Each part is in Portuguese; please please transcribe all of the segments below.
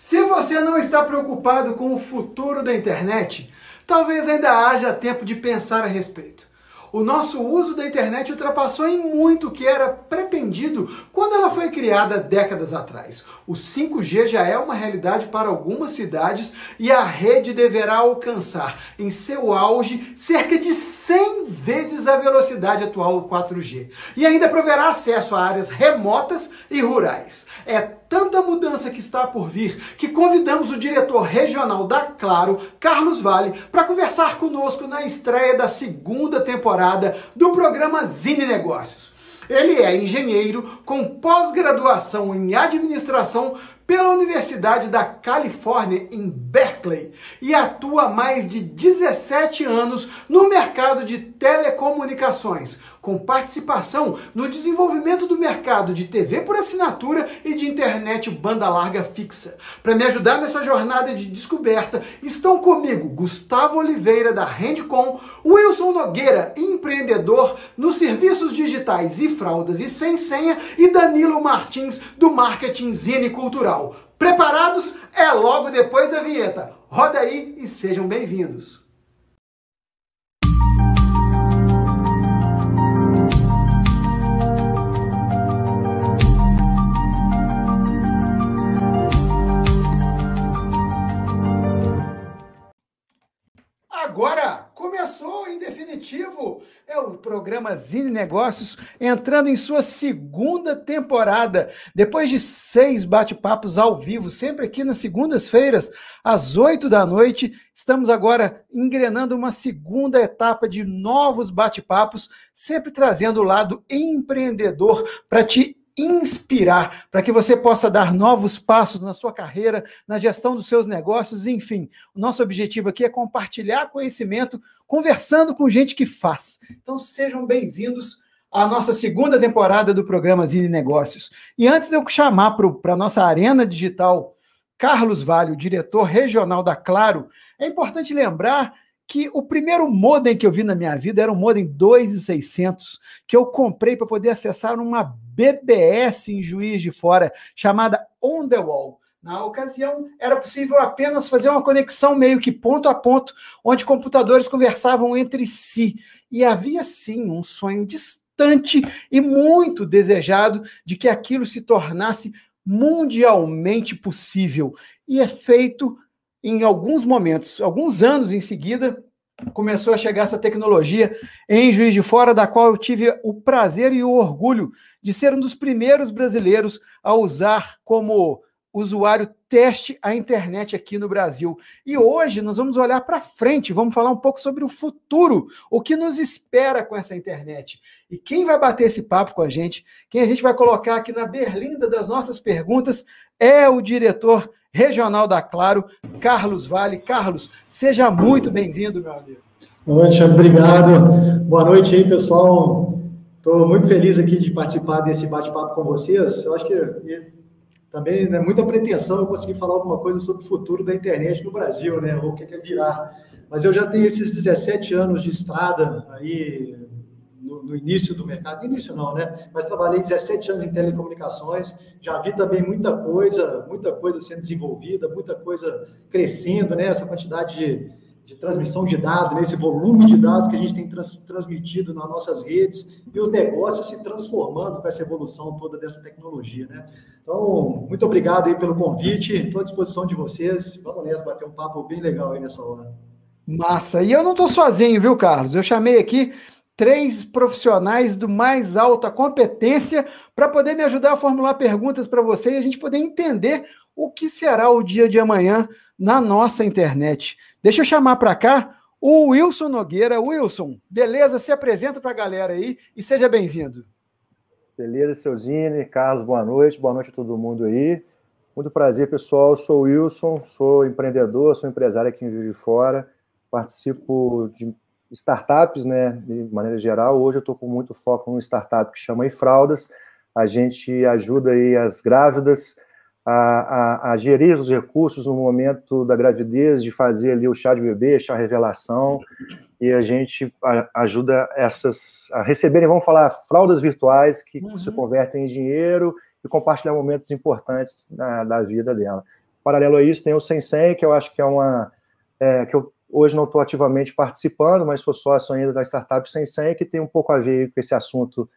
Se você não está preocupado com o futuro da internet, talvez ainda haja tempo de pensar a respeito. O nosso uso da internet ultrapassou em muito o que era pretendido quando ela foi criada décadas atrás. O 5G já é uma realidade para algumas cidades e a rede deverá alcançar, em seu auge, cerca de 100 vezes a velocidade atual do 4G. E ainda proverá acesso a áreas remotas e rurais. É tanta mudança que está por vir que convidamos o diretor regional da Claro, Carlos Vale, para conversar conosco na estreia da segunda temporada do programa Zine Negócios. Ele é engenheiro com pós-graduação em administração pela Universidade da Califórnia em Berkeley e atua há mais de 17 anos no mercado de telecomunicações, com participação no desenvolvimento do mercado de TV por assinatura e de internet banda larga fixa. Para me ajudar nessa jornada de descoberta, estão comigo Gustavo Oliveira da Handcom, Wilson Nogueira, empreendedor nos serviços digitais e fraldas e sem senha, e Danilo Martins do marketing Zine Cultural. Preparados? É logo depois da vinheta. Roda aí e sejam bem-vindos. Agora começou em definitivo é o programa Zine Negócios entrando em sua segunda temporada. Depois de seis bate-papos ao vivo, sempre aqui nas segundas-feiras, às oito da noite, estamos agora engrenando uma segunda etapa de novos bate-papos, sempre trazendo o lado empreendedor para te inspirar, para que você possa dar novos passos na sua carreira, na gestão dos seus negócios, enfim. O nosso objetivo aqui é compartilhar conhecimento, conversando com gente que faz. Então sejam bem-vindos à nossa segunda temporada do programa Zine Negócios. E antes de eu chamar para a nossa arena digital Carlos Vale, o diretor regional da Claro, é importante lembrar que o primeiro modem que eu vi na minha vida era um modem 2600, que eu comprei para poder acessar uma BBS em Juiz de Fora, chamada On The Wall. Na ocasião, era possível apenas fazer uma conexão meio que ponto a ponto, onde computadores conversavam entre si. E havia sim um sonho distante e muito desejado de que aquilo se tornasse mundialmente possível. E é feito em alguns momentos, alguns anos em seguida, começou a chegar essa tecnologia em Juiz de Fora, da qual eu tive o prazer e o orgulho de ser um dos primeiros brasileiros a usar como usuário teste a internet aqui no Brasil. E hoje nós vamos olhar para frente, vamos falar um pouco sobre o futuro, o que nos espera com essa internet. E quem vai bater esse papo com a gente, quem a gente vai colocar aqui na berlinda das nossas perguntas, é o diretor regional da Claro, Carlos Vale. Carlos, seja muito bem-vindo, meu amigo. Boa noite, obrigado. Boa noite aí, pessoal. Estou muito feliz aqui de participar desse bate-papo com vocês. Eu acho que também é muita pretensão eu conseguir falar alguma coisa sobre o futuro da internet no Brasil, né? Ou o que é virar. Mas eu já tenho esses 17 anos de estrada aí no, início do mercado, início não, né? Mas trabalhei 17 anos em telecomunicações, já vi também muita coisa, muita coisa sendo desenvolvida, muita coisa crescendo, né? Essa quantidade de, de transmissão de dados, né? esse volume de dados que a gente tem trans, transmitido nas nossas redes e os negócios se transformando com essa evolução toda dessa tecnologia, né? Então, muito obrigado aí pelo convite, estou à disposição de vocês. Vamos nessa, bater um papo bem legal aí nessa hora. Massa. E eu não estou sozinho, viu, Carlos? Eu chamei aqui três profissionais do mais alta competência para poder me ajudar a formular perguntas para você e a gente poder entender o que será o dia de amanhã na nossa internet. Deixa eu chamar para cá o Wilson Nogueira. Wilson, beleza? Se apresenta para a galera aí e seja bem-vindo. Beleza, seu Zine, Carlos, boa noite, boa noite a todo mundo aí. Muito prazer, pessoal. Eu sou o Wilson, sou empreendedor, sou empresário aqui em Juiz de Fora, participo de startups, né, de maneira geral. Hoje eu estou com muito foco num startup que chama Fraldas. A gente ajuda aí as grávidas a, a, a, gerir os recursos no momento da gravidez, de fazer ali o chá de bebê, chá revelação, e a gente ajuda essas a receberem, vamos falar, fraldas virtuais que uhum. se convertem em dinheiro e compartilhar momentos importantes da, da vida dela. paralelo a isso, tem o Sensei, que eu acho que é uma. É, que eu hoje não estou ativamente participando, mas sou sócio ainda da startup Sensei, que tem um pouco a ver com esse assunto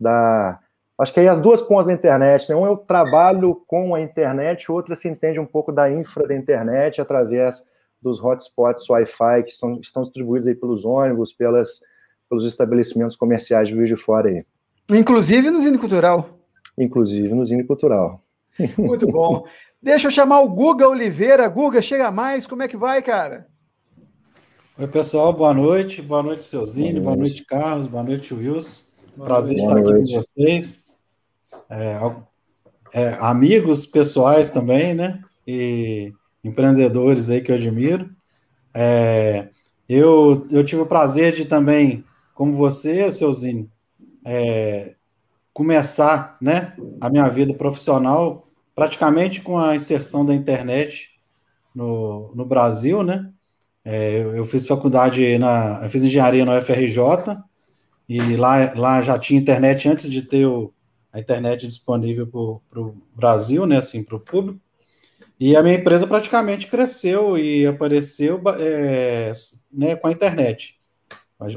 da. Acho que aí as duas pontas da internet, né? Um é o trabalho com a internet, outra se entende um pouco da infra da internet através dos hotspots Wi-Fi que são, estão distribuídos aí pelos ônibus, pelas, pelos estabelecimentos comerciais de Juiz de Fora aí. Inclusive no Zine Cultural. Inclusive no Zine Cultural. Muito bom. Deixa eu chamar o Guga Oliveira. Guga, chega mais. Como é que vai, cara? Oi, pessoal. Boa noite. Boa noite, seu Zine. Boa noite, Carlos. Boa noite, Wilson. Prazer estar aqui com vocês. É, é, amigos pessoais também, né? E empreendedores aí que eu admiro. É, eu, eu tive o prazer de também, como você, seu Zine, é, começar né, a minha vida profissional praticamente com a inserção da internet no, no Brasil, né? É, eu, fiz faculdade na, eu fiz engenharia no FRJ e lá, lá já tinha internet antes de ter o, a internet disponível para o Brasil, né? Assim, para o público. E a minha empresa praticamente cresceu e apareceu é, né, com a internet.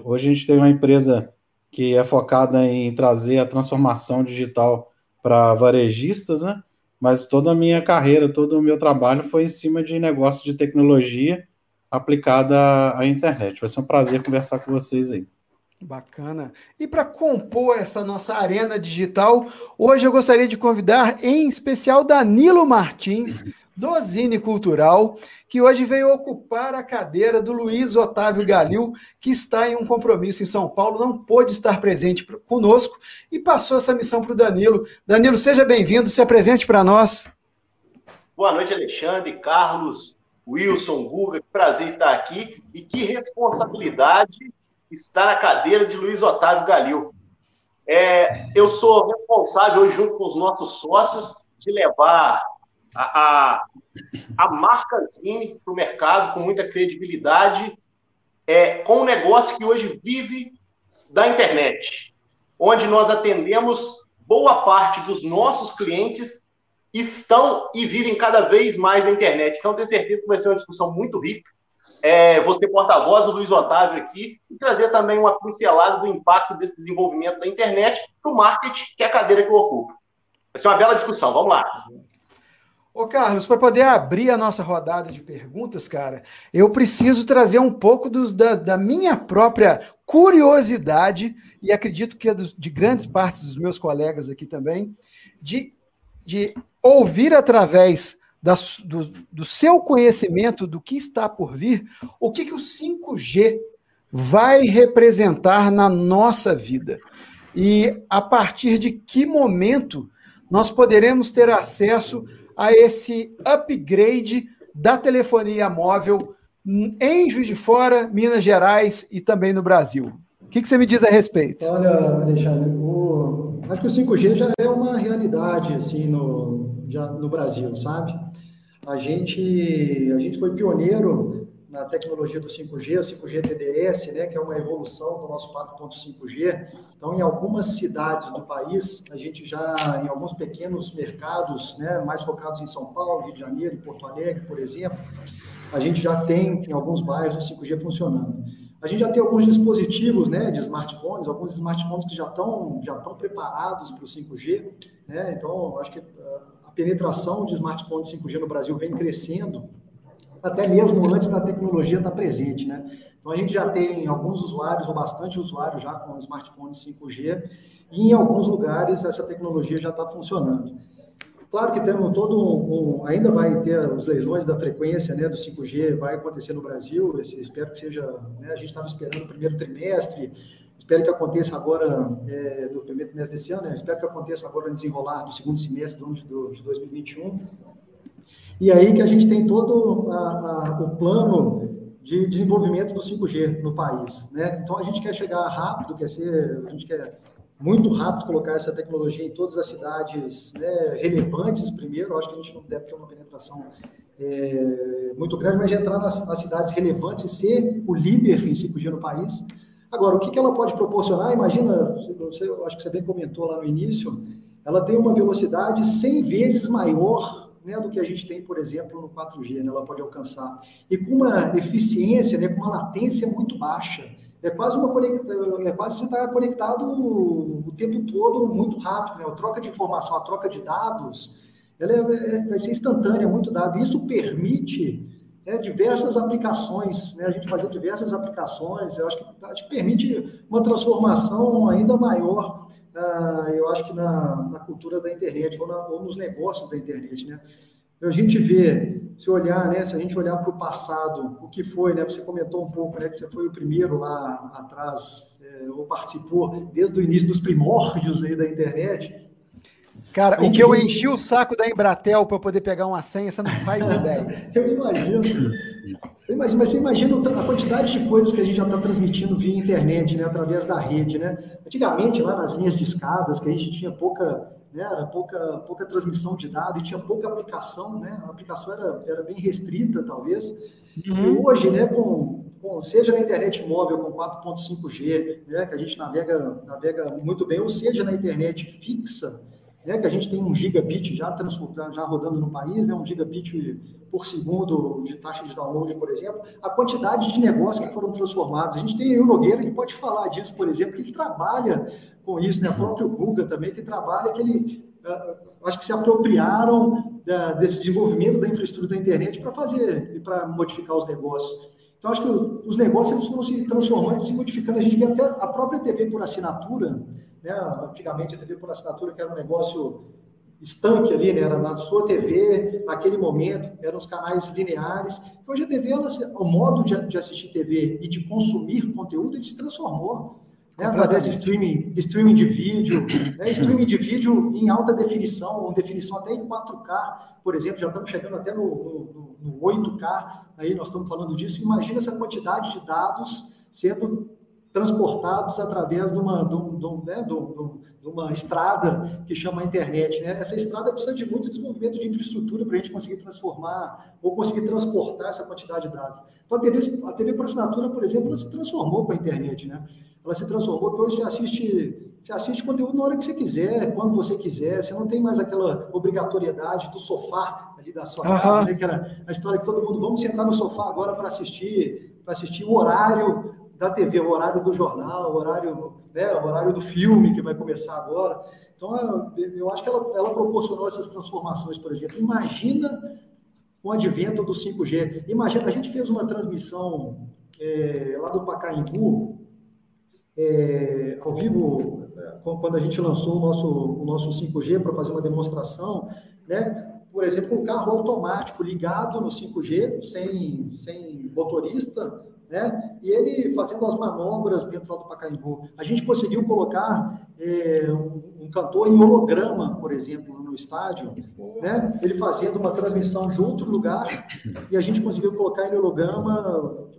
Hoje a gente tem uma empresa que é focada em trazer a transformação digital para varejistas, né? Mas toda a minha carreira, todo o meu trabalho foi em cima de negócio de tecnologia aplicada à internet. Vai ser um prazer conversar com vocês aí. Bacana. E para compor essa nossa arena digital, hoje eu gostaria de convidar em especial Danilo Martins, do Zine Cultural, que hoje veio ocupar a cadeira do Luiz Otávio Galil, que está em um compromisso em São Paulo, não pôde estar presente conosco e passou essa missão para o Danilo. Danilo, seja bem-vindo, se apresente para nós. Boa noite, Alexandre, Carlos, Wilson, Guga, que prazer estar aqui e que responsabilidade estar na cadeira de Luiz Otávio Galil. É, eu sou responsável, junto com os nossos sócios, de levar a, a, a marca Zine para o mercado com muita credibilidade, é, com um negócio que hoje vive da internet, onde nós atendemos boa parte dos nossos clientes estão e vivem cada vez mais na internet. Então, tenho certeza que vai ser uma discussão muito rica. É, você porta-voz do Luiz Otávio aqui e trazer também uma pincelada do impacto desse desenvolvimento da internet para o marketing, que é a cadeira que eu ocupo. Vai ser uma bela discussão. Vamos lá. Ô Carlos, para poder abrir a nossa rodada de perguntas, cara, eu preciso trazer um pouco dos, da, da, minha própria curiosidade, e acredito que é dos, de grandes partes dos meus colegas aqui também, de, de ouvir através da, do, do, seu conhecimento do que está por vir, o que, que o 5G vai representar na nossa vida. E a partir de que momento nós poderemos ter acesso a esse upgrade da telefonia móvel em Juiz de Fora, Minas Gerais e também no Brasil. O que, que você me diz a respeito? Olha, Alexandre, o... acho que o 5G já é uma realidade assim no, já no Brasil, sabe? A gente, a gente foi pioneiro na tecnologia do 5G, o 5G TDS, né, que é uma evolução do nosso 4.5G. Então, em algumas cidades do país, a gente já, em alguns pequenos mercados, né, mais focados em São Paulo, Rio de Janeiro Porto Alegre, por exemplo, a gente já tem, em alguns bairros, o 5G funcionando. A gente já tem alguns dispositivos né, de smartphones, alguns smartphones que já estão já estão preparados para o 5G. Né? Então, acho que ah, a penetração de smartphones 5G no Brasil vem crescendo até mesmo antes da tecnologia estar presente, né? Então a gente já tem alguns usuários, ou bastante usuários já com smartphones 5G, e em alguns lugares essa tecnologia já está funcionando. Claro que temos todo um, um, ainda vai ter os leilões da frequência né, do 5G, vai acontecer no Brasil, esse, espero que seja, né, a gente estava esperando o primeiro trimestre, espero que aconteça agora é, no primeiro trimestre desse ano, né, espero que aconteça agora no desenrolar do segundo semestre do, de, de 2021, e aí que a gente tem todo a, a, o plano de desenvolvimento do 5G no país. Né? Então a gente quer chegar rápido, quer ser, a gente quer muito rápido colocar essa tecnologia em todas as cidades né, relevantes primeiro. acho que a gente não deve ter uma penetração é, muito grande, mas de entrar nas, nas, cidades relevantes e ser o líder em 5G no país. Agora, o que, que ela pode proporcionar? Imagina, você, acho que você bem comentou lá no início, ela tem uma velocidade 100 vezes maior né, do que a gente tem, por exemplo, no 4G, né, ela pode alcançar. E com uma eficiência, né, com uma latência muito baixa. É quase uma conecta, é quase você está conectado o tempo todo muito rápido, né? A troca de informação, a troca de dados, ela é, é, vai ser instantânea, muito dado. Isso permite é, diversas aplicações, né? A gente fazer diversas aplicações, eu acho que, acho que permite uma transformação ainda maior, uh, eu acho que na, na cultura da internet ou, na, ou nos negócios da internet, né? A gente vê, se olhar, né, se a gente olhar para o passado, o que foi, né, você comentou um pouco, né, que você foi o primeiro lá atrás, é, ou participou desde o início dos primórdios aí da internet. Cara, o que eu enchi o saco da Embratel para poder pegar uma senha, você não faz ideia. eu imagino. Eu imagino, mas você imagina a quantidade de coisas que a gente já está transmitindo via internet, né, através da rede, né? Antigamente, lá nas linhas de escadas, que a gente tinha pouca né? era pouca, pouca transmissão de dados e tinha pouca aplicação, né? a aplicação era, era bem restrita, talvez. Uhum. E hoje, né, com, com, seja na internet móvel com 4.5G, né, que a gente navega, navega muito bem, ou seja na internet fixa, né, que a gente tem um gigabit já, já rodando no país, né, um gigabit por segundo de taxa de download, por exemplo, a quantidade de negócios que foram transformados. A gente tem o Nogueira que pode falar disso, por exemplo, que ele trabalha com isso, né? O próprio Guga também, que trabalha, que ele, uh, acho que se apropriaram da, desse desenvolvimento da infraestrutura da internet para fazer e para modificar os negócios. Então, acho que os negócios eles foram se transformando se modificando. A gente vê até a própria TV por assinatura, né? Antigamente a TV por assinatura, que era um negócio estanque ali, né? Era na sua TV, naquele momento, eram os canais lineares. Hoje a TV, ela, o modo de, de assistir TV e de consumir conteúdo, ele se transformou né, através de streaming, streaming de vídeo, né, streaming de vídeo em alta definição, definição até em 4K, por exemplo, já estamos chegando até no, no, no 8K, aí nós estamos falando disso. Imagina essa quantidade de dados sendo transportados através de uma, de, de, né, de, uma estrada que chama internet. Né? Essa estrada precisa de muito desenvolvimento de infraestrutura para a gente conseguir transformar ou conseguir transportar essa quantidade de dados. Então, a TV, a TV por assinatura, por exemplo, ela se transformou com a internet. Né? Ela se transformou, que hoje você assiste, você assiste conteúdo na hora que você quiser, quando você quiser, você não tem mais aquela obrigatoriedade do sofá ali da sua casa, né? que era a história que todo mundo, vamos sentar no sofá agora para assistir, para assistir o horário da TV, o horário do jornal, o horário, né, o horário do filme que vai começar agora. Então, eu acho que ela, ela proporcionou essas transformações, por exemplo. Imagina o advento do 5G. Imagina, a gente fez uma transmissão é, lá do Pacaembu, é, ao vivo, quando a gente lançou o nosso, o nosso 5G para fazer uma demonstração, né? por exemplo, um carro automático ligado no 5G, sem, sem motorista, né? e ele fazendo as manobras dentro do Pacaembu. A gente conseguiu colocar é, um, um, cantor em holograma, por exemplo, no estádio, né? ele fazendo uma transmissão de outro lugar, e a gente conseguiu colocar em holograma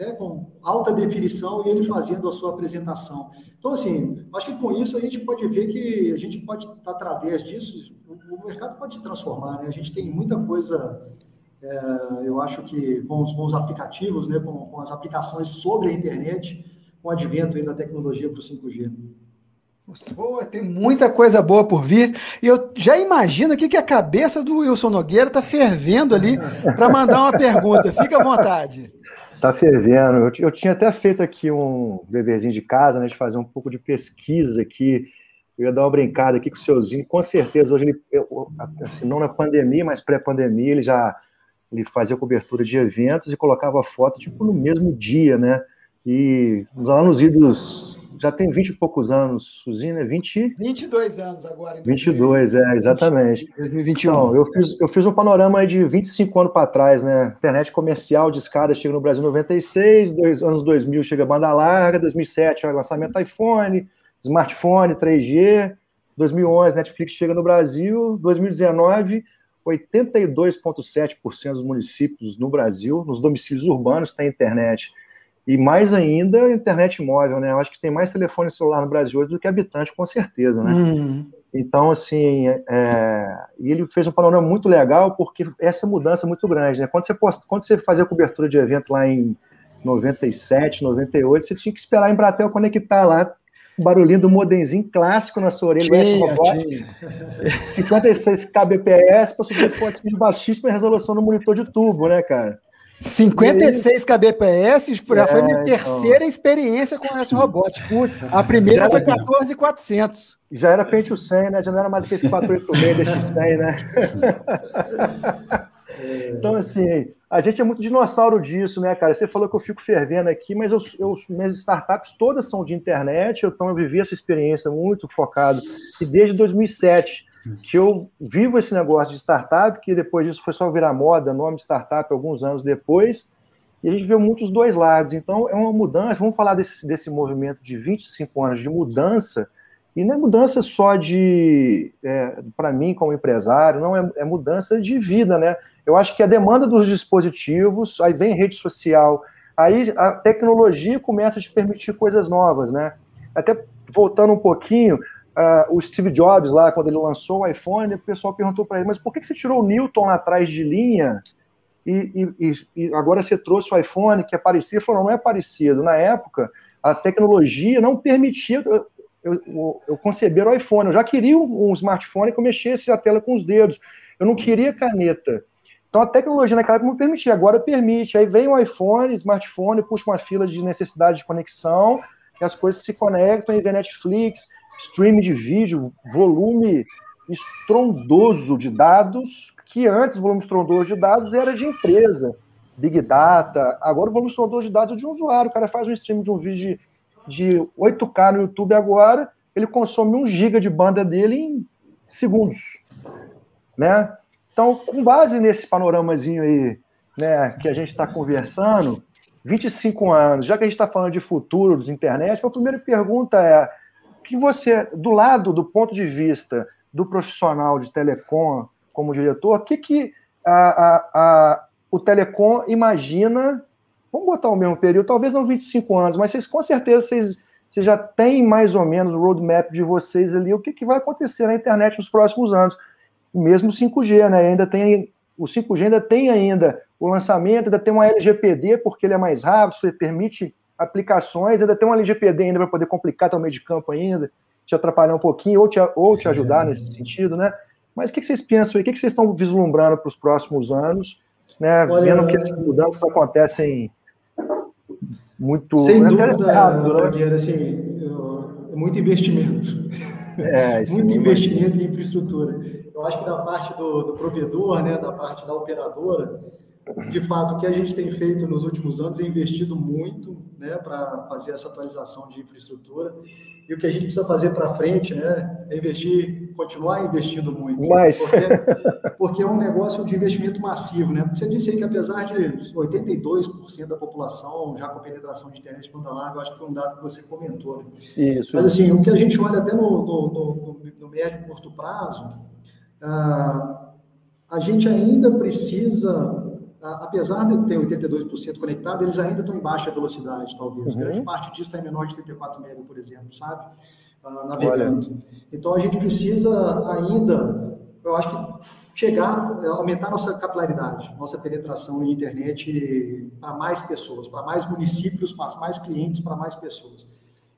né, com alta definição e ele fazendo a sua apresentação. Então, assim, acho que com isso a gente pode ver que a gente pode, através disso, o, mercado pode se transformar. Né? A gente tem muita coisa, é, eu acho que com os, com os aplicativos, né, com, com, as aplicações sobre a internet, com o advento da tecnologia para o 5G. Pô, tem muita coisa boa por vir. E eu já imagino aqui que a cabeça do Wilson Nogueira está fervendo ali para mandar uma pergunta. Fica à vontade. Tá fervendo. Eu, eu, tinha até feito aqui um deverzinho de casa, né, de fazer um pouco de pesquisa aqui. Eu ia dar uma brincada aqui com o seuzinho. Com certeza, hoje ele, eu, assim, não na pandemia, mas pré-pandemia, ele já ele fazia cobertura de eventos e colocava foto tipo no mesmo dia, né? E lá nos idos já tem 20 e poucos anos, Suzina, é 20... 22 anos agora. Em 22, é, exatamente. 2021. Então, eu fiz, eu fiz um panorama de 25 anos para trás, né? Internet comercial de escada chega no Brasil em 96, dois, anos 2000 chega banda larga, 2007 é lançamento iPhone, smartphone, 3G, 2011 Netflix chega no Brasil, 2019 82,7% dos municípios no Brasil, nos domicílios urbanos, tem internet. E mais ainda, a internet móvel, né? Eu acho que tem mais telefone celular no Brasil hoje do que habitante, com certeza, né? Uhum. Então, assim, é... e ele fez um panorama muito legal, porque essa mudança é muito grande, né? Quando você, posta... Quando você fazia cobertura de evento lá em 97, 98, você tinha que esperar a Embratel conectar lá o barulhinho do modemzinho clássico na sua orelha, tinha, Robotics, 56 kbps para subir fotos de baixíssima resolução no monitor de tubo, né, cara? 56 kbps já é, foi minha então. terceira experiência com essa Robotics. Putz, a primeira foi 14,400. Já era Pentium 100, né? Já não era mais aquele 486 DX100, né? então, assim, a gente é muito dinossauro disso, né, cara? Você falou que eu fico fervendo aqui, mas eu, eu, minhas startups todas são de internet, então eu vivi essa experiência muito focado. E desde 2007 que eu vivo esse negócio de startup, que depois disso foi só virar moda, nome startup alguns anos depois, e a gente vê muitos dois lados. Então, é uma mudança, vamos falar desse, desse movimento de 25 anos de mudança, e não é mudança só de, é, para mim como empresário, não, é, é, mudança de vida, né? Eu acho que a demanda dos dispositivos, aí vem rede social, aí a tecnologia começa a te permitir coisas novas, né? Até voltando um pouquinho, uh, o Steve Jobs lá, quando ele lançou o iPhone, o pessoal perguntou para ele, mas por que, que você tirou o Newton lá atrás de linha e, e, e, agora você trouxe o iPhone que é parecido? Falou, não é parecido. Na época, a tecnologia não permitia eu, eu, eu conceber o iPhone. Eu já queria um, um smartphone que eu mexesse a tela com os dedos. Eu não queria caneta. Então a tecnologia naquela época não permitia, agora permite. Aí vem o iPhone, smartphone, puxa uma fila de necessidade de conexão, e as coisas se conectam e vê Netflix, streaming de vídeo, volume estrondoso de dados, que antes o volume estrondoso de dados era de empresa, Big Data, agora o volume estrondoso de dados é de um usuário, o cara faz um stream de um vídeo de, de 8K no YouTube agora, ele consome um giga de banda dele em segundos, né? Então, com base nesse panoramazinho aí, né, que a gente está conversando, 25 anos, já que a gente está falando de futuro de internet, a primeira pergunta é: que você, do lado, do ponto de vista do profissional de telecom como diretor, o que, que a, a, a, o telecom imagina, vamos botar o mesmo período, talvez não 25 anos, mas vocês com certeza vocês, vocês já têm mais ou menos o roadmap de vocês ali, o que, que vai acontecer na internet nos próximos anos. Mesmo o 5G, né? Ainda tem o 5G ainda tem ainda o lançamento, ainda tem uma LGPD, porque ele é mais rápido, você permite aplicações, ainda tem um LGPD ainda para poder complicar teu meio de campo ainda, te atrapalhar um pouquinho ou te, ou te ajudar nesse sentido, né? Mas o que, vocês pensam aí? O que, vocês estão vislumbrando para os próximos anos, né? Olha, Vendo que essas mudanças acontecem muito... Sem dúvida, né? assim, é muito investimento. É, muito investimento em infraestrutura. Eu acho que da parte do, do provedor, né, da parte da operadora, de fato, o que a gente tem feito nos últimos anos é investido muito né, para fazer essa atualização de infraestrutura. E o que a gente precisa fazer para frente né, é investir, continuar investindo muito. Mais. Porque, porque, é um negócio de investimento massivo. Né? Você disse aí que apesar de 82% da população já com penetração de internet de banda larga, acho que foi um dado que você comentou. Né? Isso. Mas assim, o que a gente olha até no, no, no, no médio e curto prazo, ah, a gente ainda precisa apesar de ter 82% conectado, eles ainda estão em baixa velocidade, talvez. Uhum. Grande parte disso está em menor de 34 MB, por exemplo, sabe? Uh, navegando. Olha. Então, a gente precisa ainda, eu acho que chegar, aumentar nossa capilaridade, nossa penetração em internet para mais pessoas, para mais municípios, para mais clientes, para mais pessoas.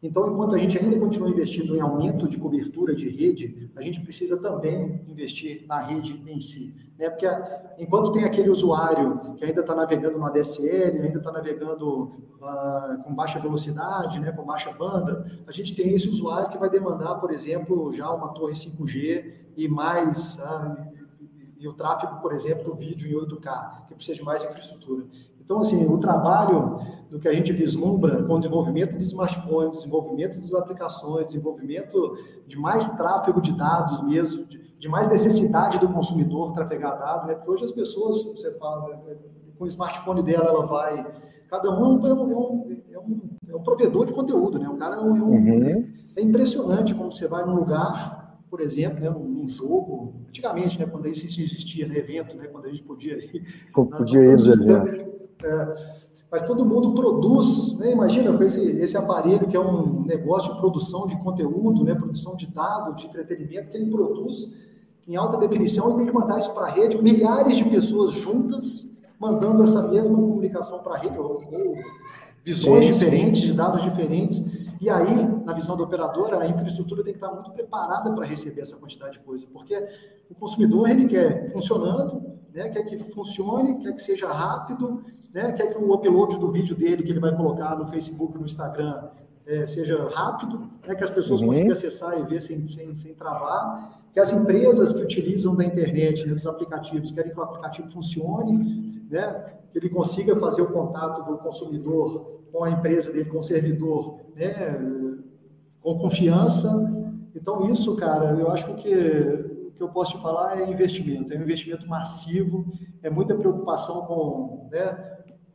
Então, enquanto a gente ainda continua investindo em aumento de cobertura de rede, a gente precisa também investir na rede em si. Né? Porque enquanto tem aquele usuário que ainda está navegando no ADSL, ainda está navegando uh, com baixa velocidade, né, com baixa banda, a gente tem esse usuário que vai demandar, por exemplo, já uma torre 5G e mais. Uh, e o tráfego, por exemplo, do vídeo em 8K, que precisa de mais infraestrutura. Então, assim, o trabalho do que a gente vislumbra com o desenvolvimento de smartphones, desenvolvimento das aplicações, desenvolvimento de mais tráfego de dados mesmo, de, de mais necessidade do consumidor trafegar dados, né? Porque hoje as pessoas, você fala, com o smartphone dela, ela vai. Cada um é um, é um, é um, é um provedor de conteúdo, né? O cara é um. É, um, uhum. é impressionante como você vai num lugar, por exemplo, né, num, num jogo, antigamente, né, quando isso existia, né, evento, né, quando a gente podia ir. Podia ir eventos é, mas todo mundo produz, né? imagina com esse, esse aparelho que é um negócio de produção de conteúdo, né? produção de dados, de entretenimento, que ele produz em alta definição e tem que mandar isso para a rede, milhares de pessoas juntas mandando essa mesma comunicação para a rede, ou, ou visões sim, diferentes, de dados diferentes. E aí, na visão da operadora, a infraestrutura tem que estar muito preparada para receber essa quantidade de coisa, porque o consumidor ele quer funcionando, né, quer que funcione, quer que seja rápido, né, quer que o upload do vídeo dele que ele vai colocar no Facebook, no Instagram, é, seja rápido, né, que as pessoas uhum. consigam acessar e ver sem, sem, sem travar, que as empresas que utilizam da internet, né, dos aplicativos, querem que o aplicativo funcione, né, que ele consiga fazer o contato do consumidor com a empresa dele, com o servidor, né, com confiança. Então, isso, cara, eu acho que o que, que eu posso te falar é investimento, é um investimento massivo, é muita preocupação com né,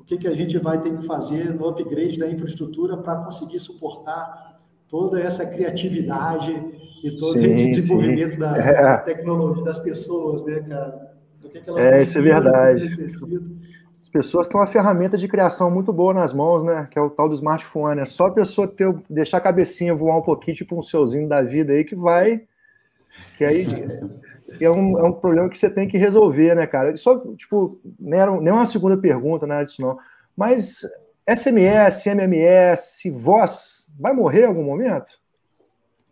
que, que a gente vai ter que fazer no upgrade da infraestrutura para conseguir suportar toda essa criatividade e todo sim, esse desenvolvimento da, é. tecnologia das pessoas, né, cara? Do que, que elas é, isso é verdade. As pessoas têm uma ferramenta de criação muito boa nas mãos, né? Que é o tal do smartphone. É só a pessoa ter, deixar a cabecinha voar um pouquinho, tipo um seuzinho da vida aí, que vai. Que aí é um, é um problema que você tem que resolver, né, cara? Só, tipo, nem, era, nem uma segunda pergunta, nada disso não. Mas SMS, MMS, voz, vai morrer em algum momento?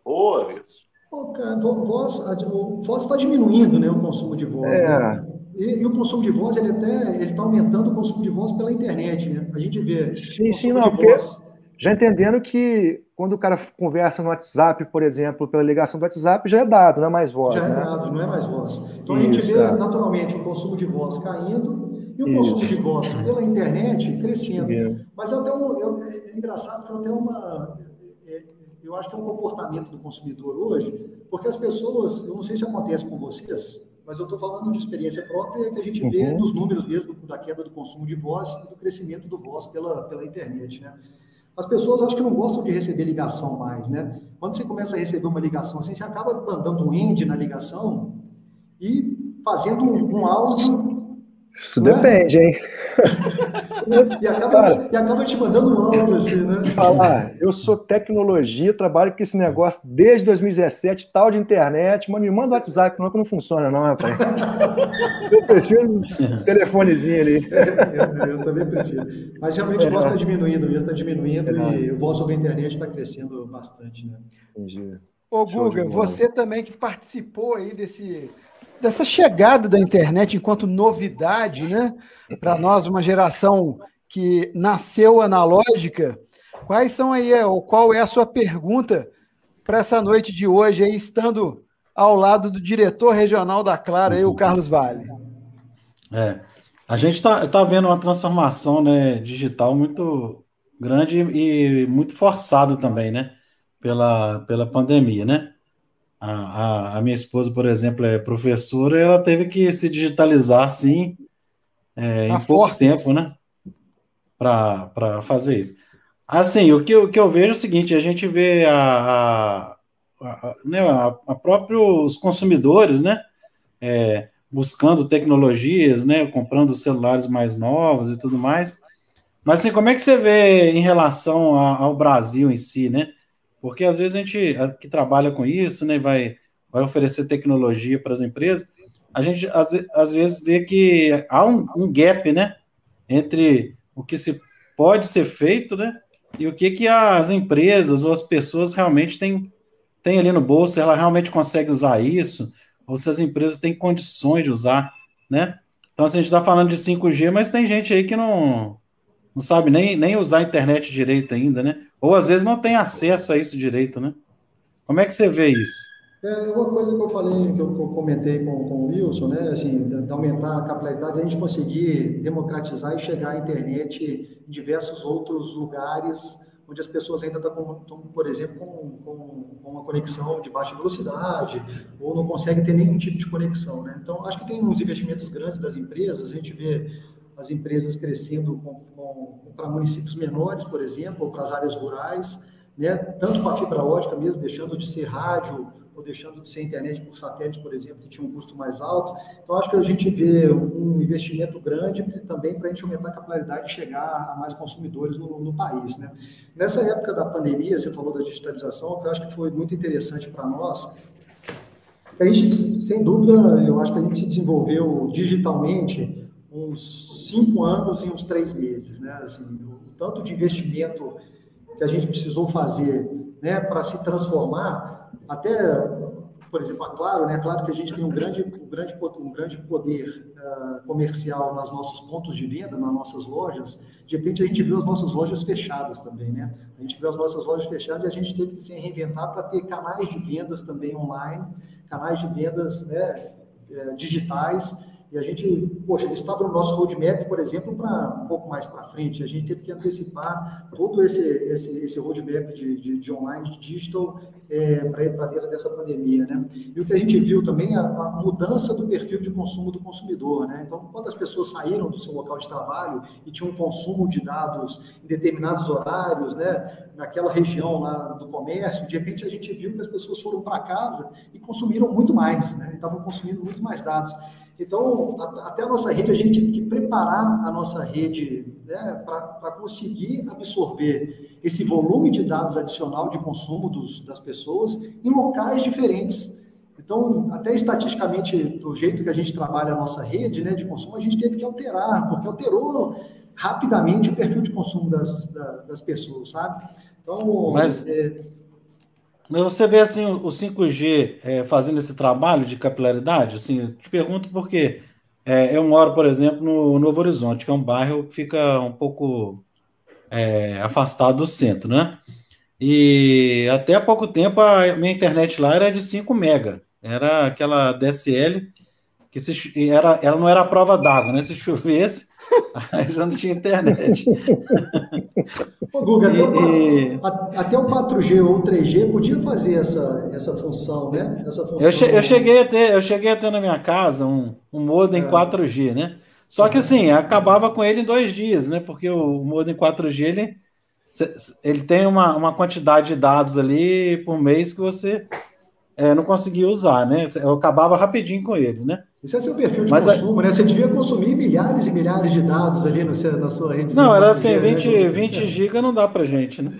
Boa, Wilson. Oh, cara, voz, o voz está diminuindo, né, o consumo de voz. É. Né? E, e, o consumo de voz, ele até está aumentando o consumo de voz pela internet, né? A gente vê. Sim, sim, não, voz... já entendendo que quando o cara conversa no WhatsApp, por exemplo, pela ligação do WhatsApp, já é dado, não é mais voz. Já é né? é dado, não é mais voz. Então Isso, a gente vê é. naturalmente o consumo de voz caindo e o Isso. consumo de voz pela internet crescendo. Mas é até um, eu, é engraçado que é até uma. É, eu acho que é um comportamento do consumidor hoje, porque as pessoas, eu não sei se acontece com vocês, mas eu estou falando de experiência própria que a gente vê uhum. nos números mesmo da queda do consumo de voz e do crescimento do voz pela, pela internet, né? As pessoas acho que não gostam de receber ligação mais, né? Quando você começa a receber uma ligação assim, você acaba mandando um end na ligação e fazendo um, um áudio. Isso depende, é? hein? e, acaba, e acaba te mandando um áudio, assim, né? Falar, eu sou tecnologia, trabalho com esse negócio desde 2017, tal de internet, mas me manda o WhatsApp, não que não funciona, não, rapaz. eu prefiro um telefonezinho ali. eu, eu, também prefiro. Mas realmente o voz está diminuindo mesmo, está diminuindo é, e o voz sobre a internet está crescendo bastante, né? Entendi. Ô, Guga, você também que participou aí desse dessa chegada da internet enquanto novidade, né? Para nós, uma geração que nasceu analógica. Quais são aí, ou qual é a sua pergunta para essa noite de hoje, aí, estando ao lado do diretor regional da Clara, aí, o Carlos Vale? É, a gente está tá vendo uma transformação né, digital muito grande e muito forçada também, né? Pela, pela pandemia, né? A, a, a, minha esposa, por exemplo, é professora, ela teve que se digitalizar assim é, em pouco tempo, né? Para fazer isso. Assim, o que, o que eu vejo é o seguinte: a gente vê a, a, a, né, a próprios consumidores, né? É, buscando tecnologias, né? Comprando celulares mais novos e tudo mais. Mas assim, como é que você vê em relação ao Brasil em si, né? Porque às vezes a gente que trabalha com isso, né, vai, vai oferecer tecnologia para as empresas, a gente às, às vezes vê que há um, um, gap, né, entre o que se pode ser feito, né, e o que que as empresas ou as pessoas realmente têm, têm ali no bolso, ela realmente consegue usar isso, ou se as empresas têm condições de usar, né? Então, assim, a gente está falando de 5G, mas tem gente aí que não, não sabe nem, nem usar a internet direito ainda, né? Ou às vezes não tem acesso a isso direito, né? Como é que você vê isso? É uma coisa que eu falei, que eu comentei com, com o Wilson, né? Assim, de aumentar a capilaridade, a gente conseguir democratizar e chegar à internet em diversos outros lugares onde as pessoas ainda estão, por exemplo, com, com, com, uma conexão de baixa velocidade ou não conseguem ter nenhum tipo de conexão, né? Então, acho que tem uns investimentos grandes das empresas, a gente vê as empresas crescendo para municípios menores, por exemplo, ou para as áreas rurais, né? tanto com a fibra ótica mesmo, deixando de ser rádio ou deixando de ser internet por satélite, por exemplo, que tinha um custo mais alto. Então, acho que a gente vê um investimento grande também para a gente aumentar a capilaridade e chegar a mais consumidores no, no, país. Né? Nessa época da pandemia, você falou da digitalização, que eu acho que foi muito interessante para nós, a gente, sem dúvida, eu acho que a gente se desenvolveu digitalmente uns cinco anos e uns três meses, né? Assim, o tanto de investimento que a gente precisou fazer né, para se transformar, até por exemplo, a Claro, né? Claro que a gente tem um grande, um grande, um grande poder uh, comercial nos nossos pontos de venda, nas nossas lojas. De repente, a gente viu as nossas lojas fechadas também, né? A gente viu as nossas lojas fechadas e a gente teve que se reinventar para ter canais de vendas também online, canais de vendas né, eh, digitais e a gente, poxa, ele estava no nosso roadmap, por exemplo, para um pouco mais para frente. A gente teve que antecipar todo esse, esse, esse roadmap de, de, de online, de digital, é, para dentro dessa pandemia. Né? E o que a gente viu também a, a, mudança do perfil de consumo do consumidor. Né? Então, quando as pessoas saíram do seu local de trabalho e tinham um consumo de dados em determinados horários, né? naquela região lá do comércio, de repente a gente viu que as pessoas foram para casa e consumiram muito mais, né? estavam consumindo muito mais dados. Então, até a nossa rede, a gente teve que preparar a nossa rede né, para conseguir absorver esse volume de dados adicional de consumo dos, das pessoas em locais diferentes. Então, até estatisticamente, do jeito que a gente trabalha a nossa rede né, de consumo, a gente teve que alterar, porque alterou rapidamente o perfil de consumo das, das pessoas, sabe? Então, Mas... É, mas você vê assim o 5G é, fazendo esse trabalho de capilaridade? Assim, eu te pergunto porque é, eu moro, por exemplo, no Novo Horizonte, que é um bairro que fica um pouco é, afastado do centro, né? E até há pouco tempo a minha internet lá era de 5 mega. Era aquela DSL que se, era, ela não era a prova d'água, né? Se chovesse, aí já não tinha internet. Ô, Guga, até, e, o, até, o 4G ou 3G podia fazer essa, essa função, né? Essa função... Eu, che, eu, cheguei a ter, eu cheguei a ter na minha casa um, um modem é. 4G, né? Só que assim, acabava com ele em dois dias, né? Porque o modem 4G ele, ele tem uma, uma quantidade de dados ali por mês que você é, não conseguia usar, né? Eu acabava rapidinho com ele, né? Isso é seu perfil de Mas consumo, a... né? Você devia consumir milhares e milhares de dados ali no seu, na sua rede. Não, era assim, 20, né? 20 GB não dá para gente, né?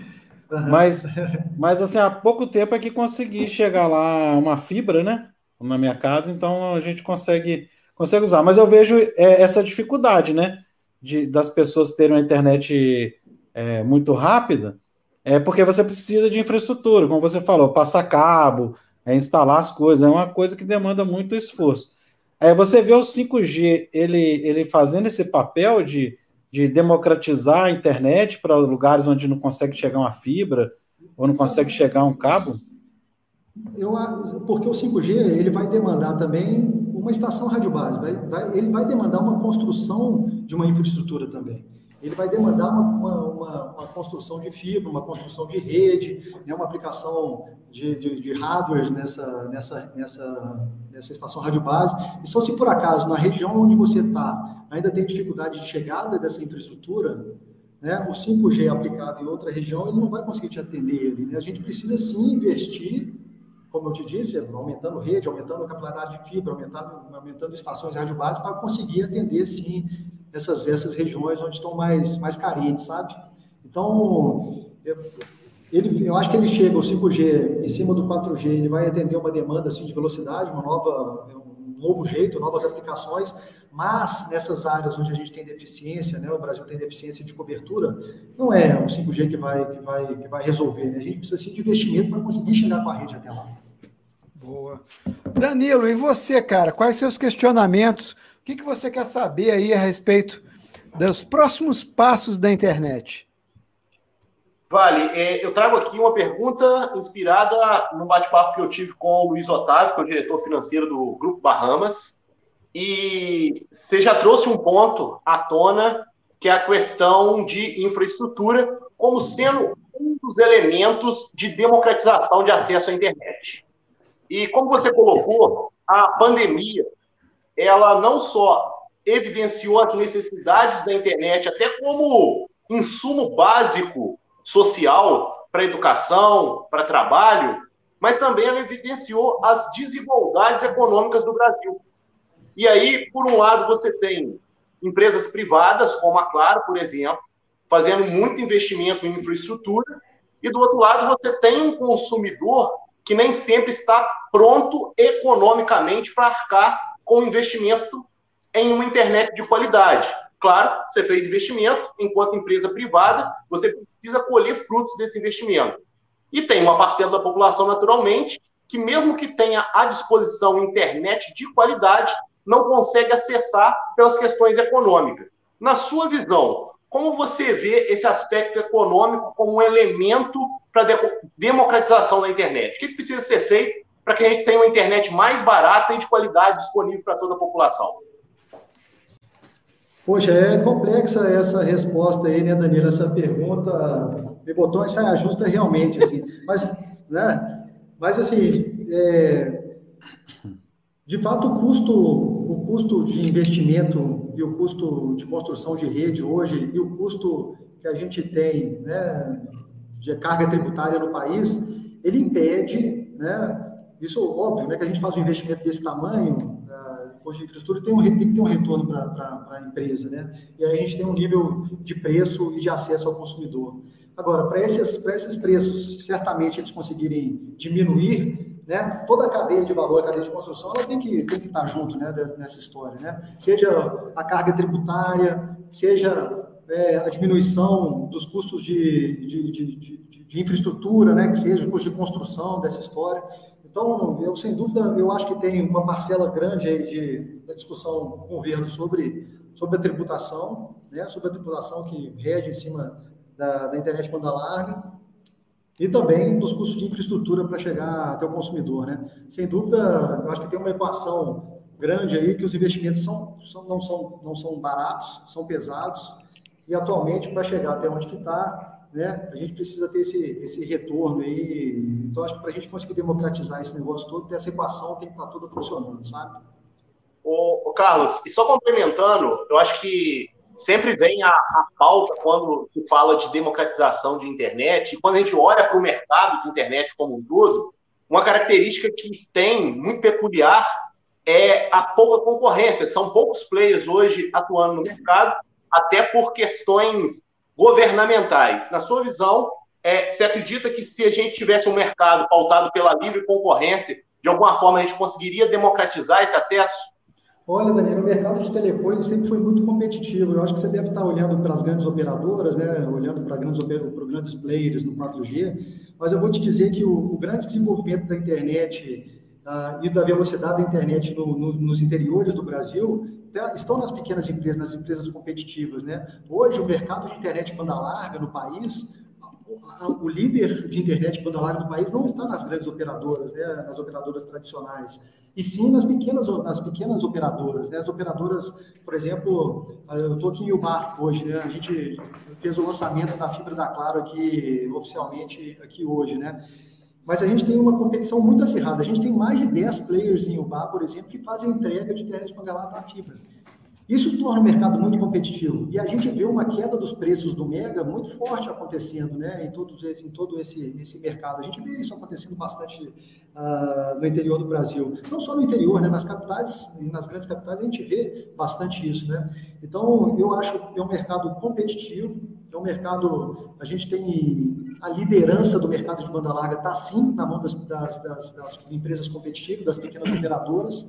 Uhum. Mas, mas assim, há pouco tempo é que consegui chegar lá uma fibra, né? Na minha casa, então a gente consegue, consegue usar. Mas eu vejo é, essa dificuldade, né? De, das pessoas terem uma internet é, muito rápida, é porque você precisa de infraestrutura, como você falou, passar cabo, é instalar as coisas, é uma coisa que demanda muito esforço. É, você vê o 5G ele, ele fazendo esse papel de, de democratizar a internet para lugares onde não consegue chegar uma fibra ou não consegue chegar um cabo? Eu, porque o 5G ele vai demandar também uma estação rádio base, vai, vai, ele vai demandar uma construção de uma infraestrutura também ele vai demandar uma, uma, uma, construção de fibra, uma construção de rede, né, uma aplicação de, de, de hardware nessa, nessa, nessa, nessa estação rádio base. E só se por acaso, na região onde você está, ainda tem dificuldade de chegada dessa infraestrutura, né, o 5G aplicado em outra região, ele não vai conseguir te atender ali. Né? A gente precisa sim investir como eu te disse, aumentando rede, aumentando a capilaridade de fibra, aumentando, aumentando estações base para conseguir atender, sim, essas, essas regiões onde estão mais, mais carentes, sabe? Então, eu, ele, eu acho que ele chega, o 5G, em cima do 4G, ele vai atender uma demanda assim, de velocidade, uma nova, um novo jeito, novas aplicações, mas nessas áreas onde a gente tem deficiência, né, o Brasil tem deficiência de cobertura, não é o 5G que vai, que vai, que vai resolver. Né? A gente precisa sim, de investimento para conseguir chegar com a rede até lá. Boa. Danilo, e você, cara? Quais seus questionamentos que, que você quer saber aí a respeito dos próximos passos da internet? Vale, é, eu trago aqui uma pergunta inspirada no bate-papo que eu tive com o Luiz Otávio, que é o diretor financeiro do Grupo Bahamas. E você já trouxe um ponto à tona, que é a questão de infraestrutura, como sendo um dos elementos de democratização de acesso à internet. E como você colocou, a pandemia ela não só evidenciou as necessidades da internet, até como insumo básico social para educação, para trabalho, mas também ela evidenciou as desigualdades econômicas do Brasil. E aí, por um lado, você tem empresas privadas, como a Claro, por exemplo, fazendo muito investimento em infraestrutura, e do outro lado, você tem um consumidor que nem sempre está pronto economicamente para arcar com investimento em uma internet de qualidade. claro, você fez investimento, enquanto empresa privada, você precisa colher frutos desse investimento. E tem uma parcela da população, naturalmente, que mesmo que tenha à disposição internet de qualidade, não consegue acessar pelas questões econômicas. Na sua visão, como você vê esse aspecto econômico como um elemento para a democratização da internet? O que precisa ser feito para que a gente tenha uma internet mais barata e de qualidade disponível para toda a população? Poxa, é complexa essa resposta aí, né, Danilo? Essa pergunta me botou em saia justa realmente, assim. Mas, né? Mas assim, é, de fato, o custo, o custo de investimento e o custo de construção de rede hoje e o custo que a gente tem, né, de carga tributária no país, ele impede, né? Isso óbvio, né, que a gente faz um investimento desse tamanho, de infraestrutura tem, um, tem que ter um retorno para a empresa, né? E aí a gente tem um nível de preço e de acesso ao consumidor. Agora, para esses, esses preços, certamente eles conseguirem diminuir, né? Toda a cadeia de valor, a cadeia de construção, ela tem que, tem que estar junto, né? Nessa história, né? Seja a carga tributária, seja é, a diminuição dos custos de, de, de, de, de infraestrutura, né? Que seja o custo de construção dessa história. Então, eu sem dúvida, eu acho que tem uma parcela grande aí de, da discussão com o governo sobre, sobre a tributação, né, sobre a tributação que rege em cima da, da internet banda larga e também dos custos de infraestrutura para chegar até o consumidor, né? Sem dúvida, eu acho que tem uma equação grande aí que os investimentos são, são, não, são, não são baratos, são pesados e atualmente para chegar até onde que está né, a gente precisa ter esse, esse retorno aí. Então, acho que para a gente conseguir democratizar esse negócio todo, essa equação tem que estar tá toda funcionando, sabe? Ô, Carlos, e só complementando, eu acho que sempre vem a, a pauta quando se fala de democratização de internet, e quando a gente olha para o mercado de internet como um todo, uma característica que tem muito peculiar é a pouca concorrência. São poucos players hoje atuando no mercado, até por questões governamentais. Na sua visão, é, você acredita que se a gente tivesse um mercado pautado pela livre concorrência, de alguma forma a gente conseguiria democratizar esse acesso? Olha, Daniel, o mercado de telecom ele sempre foi muito competitivo. Eu acho que você deve estar olhando para as grandes operadoras, né? olhando para grandes, para grandes players no 4G, mas eu vou te dizer que o, o grande desenvolvimento da internet uh, e da velocidade da internet no, no, nos interiores do Brasil estão nas pequenas empresas, nas empresas competitivas. Né? Hoje, o mercado de internet banda larga no país, o líder de internet banda larga do país não está nas grandes operadoras, né? nas operadoras tradicionais, e sim nas pequenas, nas pequenas operadoras. Né? As operadoras, por exemplo, eu estou aqui em Ubar hoje, né? a gente fez o lançamento da fibra da Claro aqui oficialmente aqui hoje, né? Mas a gente tem uma competição muito acirrada. A gente tem mais de 10 players em Uba, por exemplo, que fazem entrega de internet panelada na fibra. Isso torna o mercado muito competitivo. E a gente vê uma queda dos preços do Mega muito forte acontecendo né, em, todos esse, em todo esse, esse mercado. A gente vê isso acontecendo bastante uh, no interior do Brasil. Não só no interior, né, nas capitais, nas grandes capitais, a gente vê bastante isso. Né? Então, eu acho que é um mercado competitivo, é um mercado. A gente tem a liderança do mercado de banda larga, está sim na mão das, das, das, das empresas competitivas, das pequenas operadoras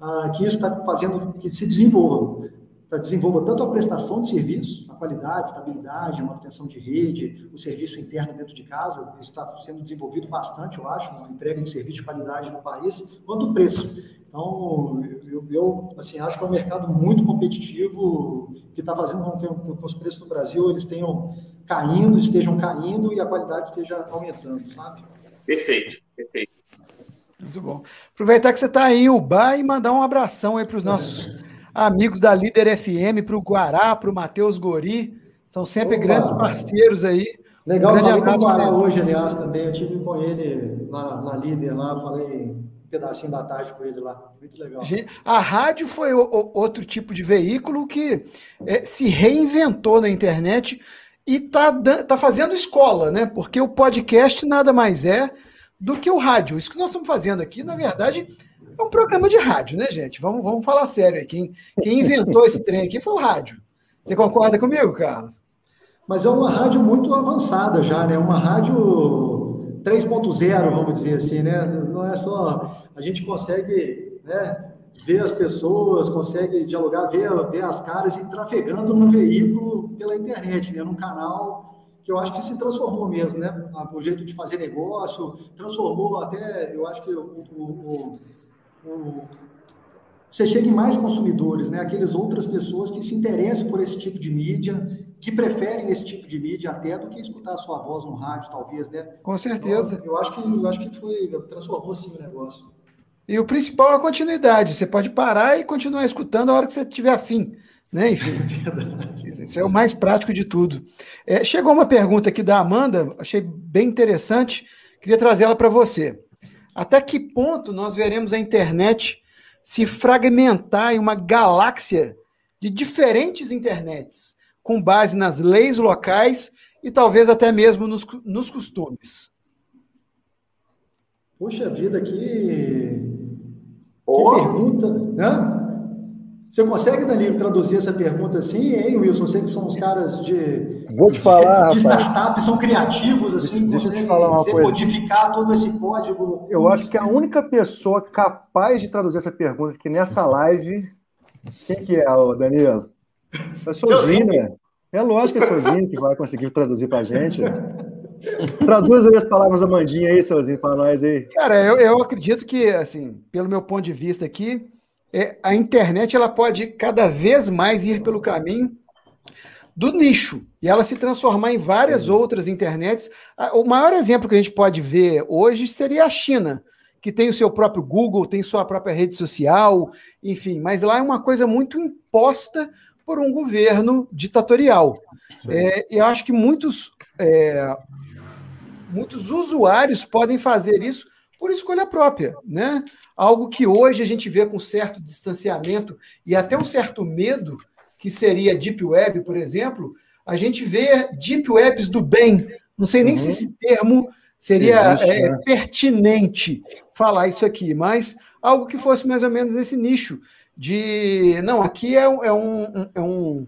ah, que isso está fazendo que se desenvolva. Tá, desenvolva tanto a prestação de serviço, a qualidade, estabilidade, manutenção de rede, o serviço interno dentro de casa, isso está sendo desenvolvido bastante, eu acho, entrega de serviço de qualidade no país, quanto o preço. Então, eu, eu assim, acho que é um mercado muito competitivo que está fazendo com que, com que os preços no Brasil eles tenham caindo, estejam caindo e a qualidade esteja aumentando, sabe? Perfeito, perfeito. Muito bom. Aproveitar que você está aí em Ubá e mandar um abração aí para os nossos amigos da Líder FM, para o Guará, para o Matheus Gori. São sempre Opa. grandes parceiros aí. Legal, um falei com o Guará hoje, aliás, também. Eu tive com ele lá na Líder, lá, falei pedacinho da tarde com ele lá. Muito legal. A rádio foi outro tipo de veículo que é, se reinventou na internet e está tá fazendo escola, né? Porque o podcast nada mais é do que o rádio. Isso que nós estamos fazendo aqui, na verdade, é um programa de rádio, né, gente? Vamos, vamos falar sério aí. Quem, quem inventou esse trem aqui foi o rádio. Você concorda comigo, Carlos? Mas é uma rádio muito avançada já, né? Uma rádio 3.0, vamos dizer assim, né? Não é só. A gente consegue né, ver as pessoas, consegue dialogar, ver, ver as caras e trafegando no veículo pela internet, né? Num canal que eu acho que se transformou mesmo, né? O jeito de fazer negócio, transformou até, eu acho que o, o, o, você chega em mais consumidores, né? Aquelas outras pessoas que se interessam por esse tipo de mídia, que preferem esse tipo de mídia até do que escutar a sua voz no rádio, talvez, né? Com certeza. Então, eu acho que eu acho que foi transformou sim o negócio. E o principal é a continuidade. Você pode parar e continuar escutando a hora que você tiver afim. Né? Enfim, é isso é o mais prático de tudo. É, chegou uma pergunta aqui da Amanda, achei bem interessante, queria trazê-la para você. Até que ponto nós veremos a internet se fragmentar em uma galáxia de diferentes internets, com base nas leis locais e talvez até mesmo nos, nos costumes? Puxa vida, que Oh. Que pergunta, né? Você consegue, Danilo, traduzir essa pergunta assim, hein, Wilson? Sei que são os caras de. Vou te falar. De, de startup, são criativos, assim, deixa, conseguem decodificar todo esse código. Eu acho que a única pessoa capaz de traduzir essa pergunta aqui nessa live. Quem que é, Danilo? É sozinho, né? É lógico que é sozinho que vai conseguir traduzir pra gente. Traduz aí as palavras da Mandinha aí, Sozinho, para nós aí. Cara, eu, eu acredito que, assim, pelo meu ponto de vista aqui, é, a internet ela pode cada vez mais ir pelo caminho do nicho e ela se transformar em várias outras internets. O maior exemplo que a gente pode ver hoje seria a China, que tem o seu próprio Google, tem sua própria rede social, enfim, mas lá é uma coisa muito imposta por um governo ditatorial. É, eu acho que muitos é, muitos usuários podem fazer isso por escolha própria, né? Algo que hoje a gente vê com certo distanciamento e até um certo medo, que seria Deep Web, por exemplo, a gente vê Deep Webs do bem. Não sei nem uhum. se esse termo seria Existe, é, né? pertinente falar isso aqui, mas algo que fosse mais ou menos nesse nicho de não, aqui é, é um, é um,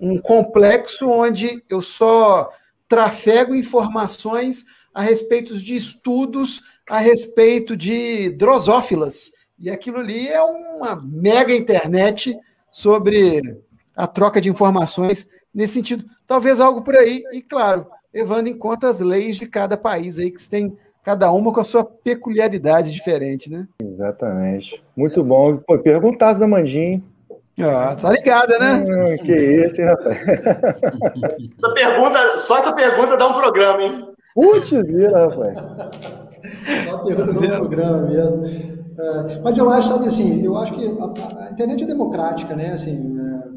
um complexo onde eu só trafego informações a respeito de estudos a respeito de drosófilas. E aquilo ali é uma mega internet sobre a troca de informações nesse sentido. Talvez algo por aí, e claro, levando em conta as leis de cada país aí, que tem cada uma com a sua peculiaridade diferente, né? Exatamente. Muito bom. Pô, perguntasse da Mandinha, ah, tá ligada, né? Hum, que isso, hein, rapaz? Essa pergunta, só essa pergunta dá um programa, hein? Putz, vira, rapaz. Só a pergunta dá um programa mesmo. É, mas eu acho, sabe assim, eu acho que a, a internet é democrática, né? Assim, é,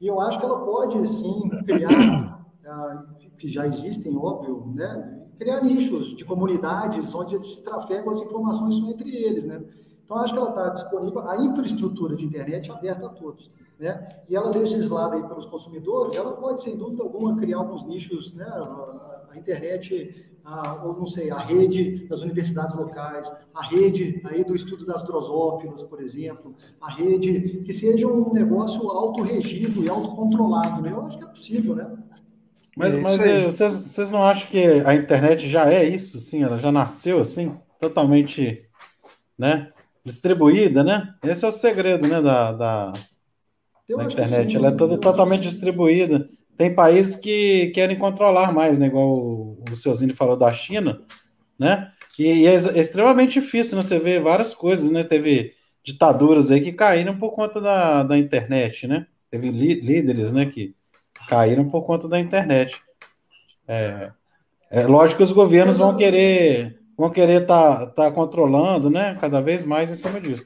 e eu acho que ela pode, sim, criar, é, que já existem, óbvio, né? Criar nichos de comunidades onde se trafegam as informações só entre eles, né? Então, acho que ela está disponível, a infraestrutura de internet é aberta a todos. Né? E ela legislada aí pelos consumidores, ela pode, sem dúvida alguma, criar alguns nichos, né? a, a internet, a, ou não sei, a rede das universidades locais, a rede aí do estudo das drosófilas, por exemplo, a rede que seja um negócio autorregido e autocontrolado. Né? Eu acho que é possível, né? Mas, é mas é, vocês, vocês não acham que a internet já é isso, sim? Ela já nasceu assim, totalmente, né? Distribuída, né? Esse é o segredo, né, da, da, da internet. Sim, Ela é toda totalmente distribuída. Tem países que querem controlar mais, né? Igual o, o Seuzinho falou da China, né? E, e, é extremamente difícil, né? Você vê várias coisas, né? Teve ditaduras aí que caíram por conta da, da internet, né? Teve líderes, né, que caíram por conta da internet. É, é lógico que os governos vão querer vão querer estar tá, tá controlando, né? Cada vez mais em cima disso.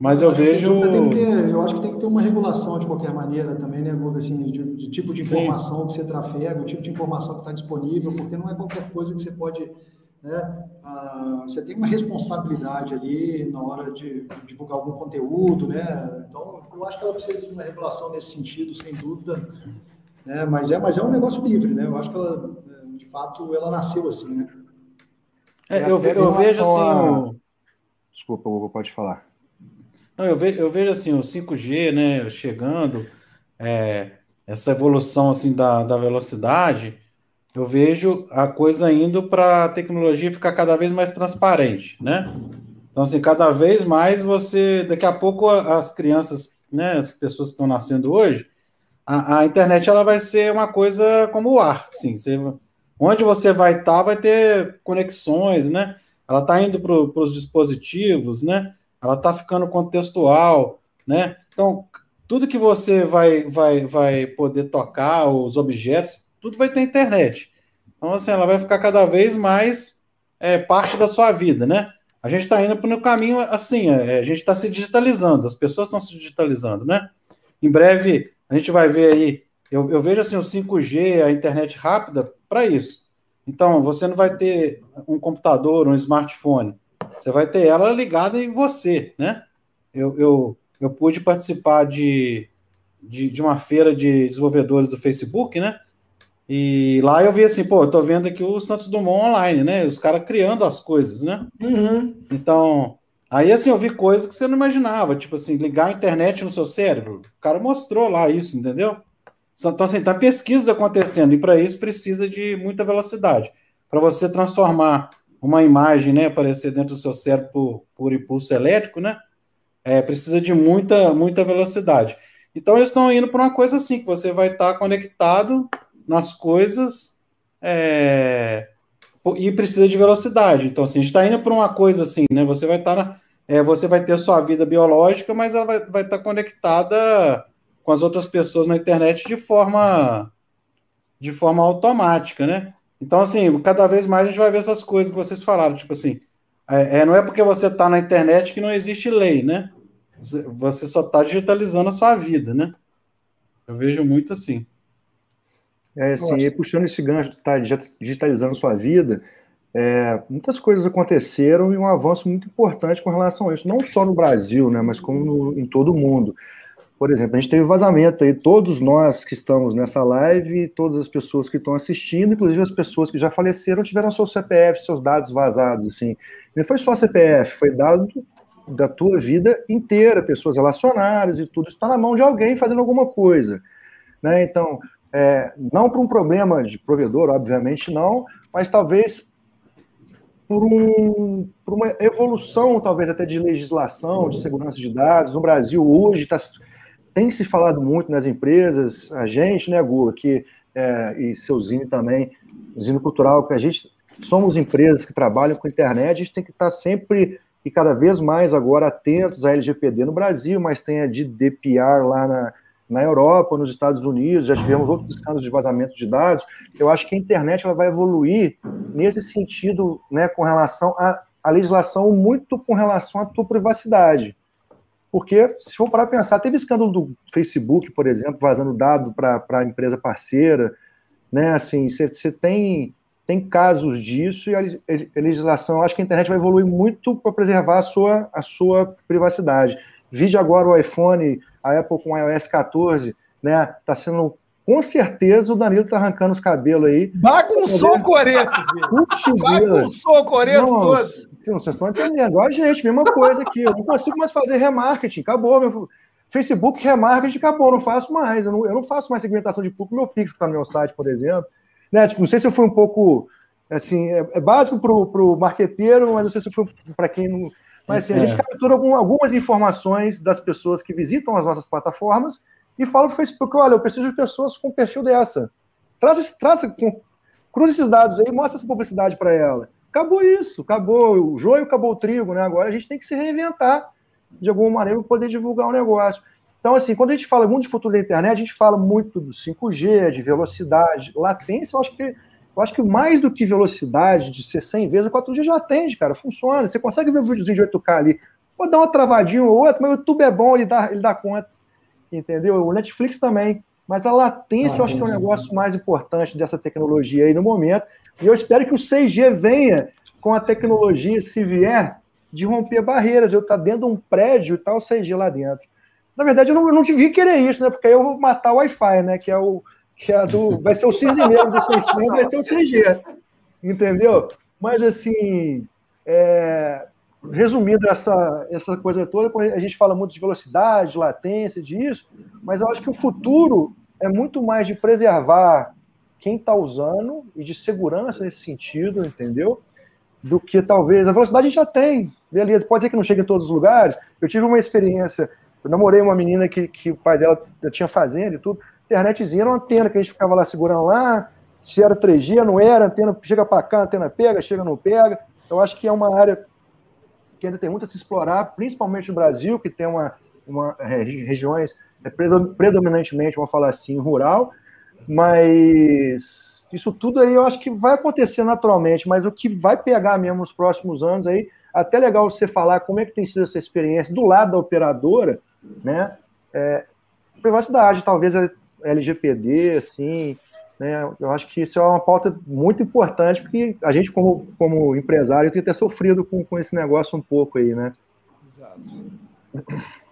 Mas eu, eu vejo. Ter, eu acho que tem que ter uma regulação de qualquer maneira também, né, Guga? Assim, de, de, tipo de informação Sim. que você trafega, o tipo de informação que está disponível, porque não é qualquer coisa que você pode. Né, ah, você tem uma responsabilidade ali na hora de, de, divulgar algum conteúdo, né? Então, eu acho que ela precisa de uma regulação nesse sentido, sem dúvida. Né? Mas, é, mas é um negócio livre, né? Eu acho que ela, de fato, ela nasceu assim, né? É, eu, ve, eu vejo assim. O... Desculpa, Hugo, pode falar. Não, eu, ve, eu vejo assim, o 5G, né, chegando, é, essa evolução assim da, da velocidade, eu vejo a coisa indo para a tecnologia ficar cada vez mais transparente, né? Então, assim, cada vez mais você. Daqui a pouco as crianças, né, as pessoas que estão nascendo hoje, a, a internet ela vai ser uma coisa como o ar. Assim, você, onde você vai estar, tá, vai ter conexões, né? Ela está indo para os dispositivos, né? Ela está ficando contextual, né? Então, tudo que você vai, vai, vai poder tocar, os objetos, tudo vai ter internet. Então, assim, ela vai ficar cada vez mais é, parte da sua vida, né? A gente está indo para o caminho assim, é, a gente está se digitalizando, as pessoas estão se digitalizando, né? Em breve, a gente vai ver aí, eu, eu vejo assim, o 5G, a internet rápida, para isso. Então, você não vai ter um computador, um smartphone, você vai ter ela ligada em você, né? Eu, eu, eu pude participar de, de, de uma feira de desenvolvedores do Facebook, né? E lá eu vi assim, pô, eu tô vendo aqui o Santos Dumont online, né? Os caras criando as coisas, né? Uhum. Então, aí assim, eu vi coisas que você não imaginava, tipo assim, ligar a internet no seu cérebro. O cara mostrou lá isso, entendeu? Então, assim, tá pesquisa acontecendo, e para isso precisa de muita velocidade. Para você transformar uma imagem, né, aparecer dentro do seu cérebro por, por impulso elétrico, né? É, precisa de muita, muita velocidade. Então, eles estão indo para uma coisa assim, que você vai estar tá conectado nas coisas é, e precisa de velocidade. Então, assim, a gente está indo para uma coisa assim, né? Você vai estar tá é, você vai ter sua vida biológica, mas ela vai, vai estar tá conectada com as outras pessoas na internet de forma de forma automática, né? Então, assim, cada vez mais a gente vai ver essas coisas que vocês falaram, tipo assim, é, é não é porque você está na internet que não existe lei, né? Você só está digitalizando a sua vida, né? Eu vejo muito assim. É assim, puxando esse gancho de estar tá digitalizando sua vida, é, muitas coisas aconteceram e um avanço muito importante com relação a isso, não só no Brasil, né, mas como no, em todo o mundo. Por exemplo, a gente teve vazamento aí, todos nós que estamos nessa live, todas as pessoas que estão assistindo, inclusive as pessoas que já faleceram, tiveram seu CPF, seus dados vazados, assim. Não foi só CPF, foi dado da tua vida inteira, pessoas relacionadas e tudo, está na mão de alguém fazendo alguma coisa. Né? Então, é, não por um problema de provedor, obviamente não, mas talvez por, um, por, uma evolução, talvez até de legislação, de segurança de dados. No Brasil, hoje, tá, tem se falado muito nas empresas, a gente, né, Guga, que, é, e seu Zine também, Zine Cultural, que a gente somos empresas que trabalham com internet, a gente tem que estar sempre e cada vez mais agora atentos à LGPD no Brasil, mas tem a de DPR lá na, na Europa, nos Estados Unidos, já tivemos outros casos de vazamento de dados. Eu acho que a internet ela vai evoluir nesse sentido, né, com relação à legislação, muito com relação à tua privacidade. Porque, se for para pensar, teve escândalo do Facebook, por exemplo, vazando dado para a empresa parceira, né? Assim, você tem, tem casos disso e a, a legislação, acho que a internet vai evoluir muito para preservar a sua, a sua privacidade. Vide agora o iPhone a Apple com o iOS 14, né? Tá sendo com certeza o Danilo tá arrancando os cabelos aí. Bagunçou o coreto, filho. Bagunçou o coreto todo. Sim, vocês estão entendendo. Igual a gente, mesma coisa aqui. Eu não consigo mais fazer remarketing. Acabou. Meu Facebook remarketing acabou. Não faço mais. Eu não, eu não faço mais segmentação de público. Meu Pix está no meu site, por exemplo. Né? Tipo, não sei se eu fui um pouco. Assim, é, é básico para o marqueteiro, mas não sei se eu fui para quem não mas assim, a gente é. captura algumas informações das pessoas que visitam as nossas plataformas e fala para o Facebook: olha, eu preciso de pessoas com perfil dessa. Traz, traz, cruza esses dados aí, mostra essa publicidade para ela. Acabou isso, acabou o joio, acabou o trigo, né? Agora a gente tem que se reinventar de alguma maneira para poder divulgar o negócio. Então, assim, quando a gente fala muito de futuro da internet, a gente fala muito do 5G, de velocidade, latência, eu acho que eu acho que mais do que velocidade de ser 100 vezes, a 4G já atende, cara, funciona. Você consegue ver um videozinho de 8K ali. Pode dar uma travadinha ou outra, mas o YouTube é bom, ele dá, ele dá conta. Entendeu? O Netflix também. Mas a latência, eu acho que é o um negócio mais importante dessa tecnologia aí no momento. E eu espero que o 6G venha com a tecnologia, se vier, de romper barreiras. Eu estar tá dentro de um prédio e tal, tá o 6G lá dentro. Na verdade, eu não, eu não devia querer isso, né? Porque aí eu vou matar o Wi-Fi, né? Que é o, que é do. Vai ser o cisne negro do 600, vai ser o CG. Entendeu? Mas assim. É, resumindo essa, essa coisa toda, a gente fala muito de velocidade, de latência, disso, mas eu acho que o futuro é muito mais de preservar quem está usando e de segurança nesse sentido, entendeu? Do que talvez. A velocidade a gente já tem. beleza, pode ser que não chegue em todos os lugares. Eu tive uma experiência, eu namorei uma menina que, que o pai dela tinha fazenda e tudo, internetzinha era uma antena que a gente ficava lá segurando lá, se era 3G, não era, antena chega para cá, antena pega, chega, não pega. Eu acho que é uma área que ainda tem muito a se explorar, principalmente no Brasil, que tem uma, uma é, regiões é, predominantemente, vamos falar assim, rural, mas isso tudo aí eu acho que vai acontecer naturalmente, mas o que vai pegar mesmo nos próximos anos aí, até legal você falar como é que tem sido essa experiência do lado da operadora, né? É, privacidade, talvez LGPD, assim, né? Eu acho que isso é uma pauta muito importante, porque a gente, como, como empresário, tem até sofrido com, com esse negócio um pouco aí, né? Exato.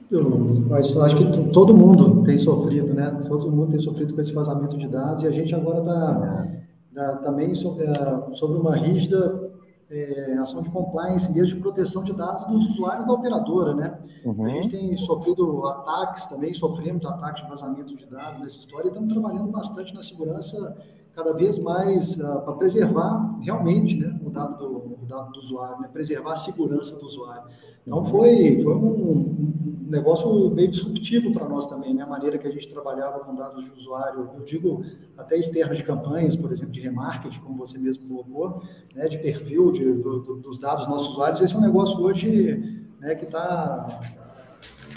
Eu, acho que todo mundo tem sofrido, né? Todo mundo tem sofrido com esse vazamento de dados e a gente agora está tá, também sobre, é, sobre uma rígida é, ação de compliance, mesmo de proteção de dados dos usuários da operadora, né? Uhum. A gente tem sofrido ataques também, sofremos ataques de vazamento de dados nessa história e estamos trabalhando bastante na segurança cada vez mais uh, para preservar realmente né, o, dado do, o dado do usuário, né, preservar a segurança do usuário. Então, foi, foi um, negócio meio disruptivo para nós também, né, a maneira que a gente trabalhava com dados de usuário, eu digo até externos de campanhas, por exemplo, de remarketing, como você mesmo colocou, né, de perfil de, do, do, dos dados dos nossos usuários. Esse é um negócio hoje né, que está.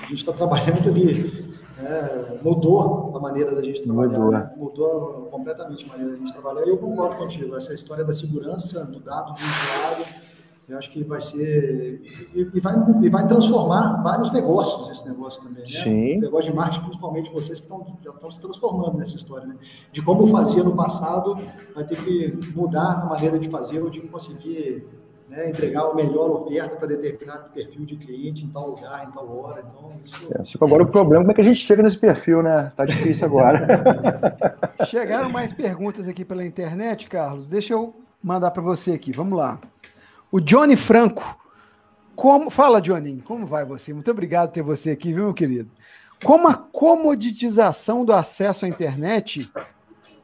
A gente está trabalhando ali é, mudou a maneira da gente trabalhar, mudou. Né? mudou completamente a maneira da gente trabalhar. E eu concordo contigo, essa história da segurança do dado do usuário, eu acho que vai ser. E, e, vai, e vai transformar vários negócios esse negócio também. Né? Sim. O negócio de marketing, principalmente vocês que estão, já estão se transformando nessa história. Né? De como fazia no passado, vai ter que mudar a maneira de fazer ou de conseguir né, entregar a melhor oferta para determinado perfil de cliente em tal lugar, em tal hora. Então, isso... É, agora o problema é como é que a gente chega nesse perfil, né? Tá difícil agora. Chegaram mais perguntas aqui pela internet, Carlos. Deixa eu mandar para você aqui. Vamos lá. O Johnny Franco. Como... Fala, Johnny, como vai você? Muito obrigado por ter você aqui, viu, meu querido? Como a comoditização do acesso à internet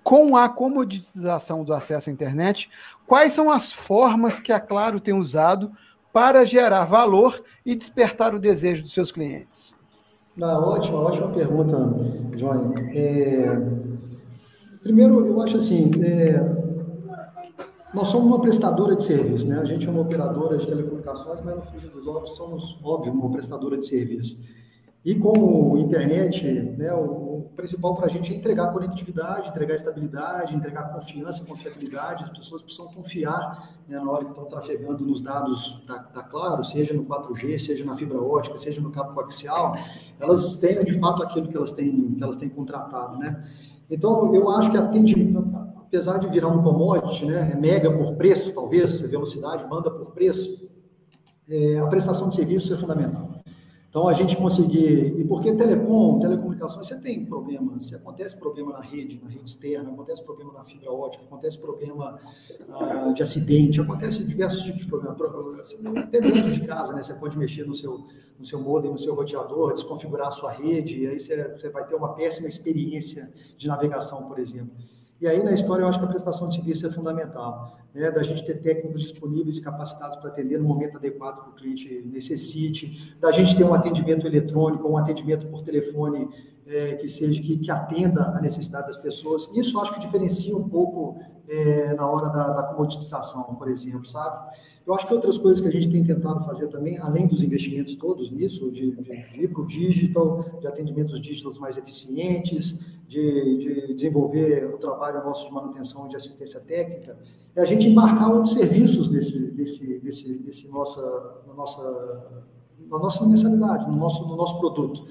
com a comoditização do acesso à internet, quais são as formas que a Claro tem usado para gerar valor e despertar o desejo dos seus clientes? Ah, ótima, ótima pergunta, Johnny. É... Primeiro, eu acho assim, é... nós somos uma prestadora de serviço, né? A gente é uma operadora de telecomunicações, mas no frigir dos ovos somos, óbvio, uma prestadora de serviço. E como internet, né, o, o principal para a gente é entregar conectividade, entregar estabilidade, entregar confiança, confiabilidade. As pessoas precisam confiar né, na hora que estão trafegando nos dados da, da, Claro, seja no 4G, seja na fibra ótica, seja no cabo coaxial, elas tenham de fato aquilo que elas têm, que elas têm contratado. Né? Então, eu acho que atendimento, apesar de virar um commodity, né, é mega por preço, talvez, velocidade, banda por preço, é, a prestação de serviço é fundamental. Então, a gente conseguir. E porque telecom, telecomunicações, você tem problema. Se acontece problema na rede, na rede externa, acontece problema na fibra ótica, acontece problema ah, de acidente, acontece diversos tipos de problemas. Até dentro de casa, né? Você pode mexer no seu, no seu modem, no seu roteador, desconfigurar a sua rede, e aí você, você vai ter uma péssima experiência de navegação, por exemplo. E aí, na história, eu acho que a prestação de serviço é fundamental, né? da gente ter técnicos disponíveis e capacitados para atender no momento adequado que o cliente necessite, da gente ter um atendimento eletrônico, um atendimento por telefone é, que seja que, que, atenda a necessidade das pessoas. Isso eu acho que diferencia um pouco é, na hora da, da comoditização, por exemplo, sabe? Eu acho que outras coisas que a gente tem tentado fazer também, além dos investimentos todos nisso, de, de, de ir para o digital, de atendimentos digitais mais eficientes, de, de, desenvolver o trabalho nosso de manutenção e de assistência técnica, é a gente embarcar outros serviços nesse, desse, desse, desse nossa, nossa, na nossa mensalidade, no nosso, no nosso produto.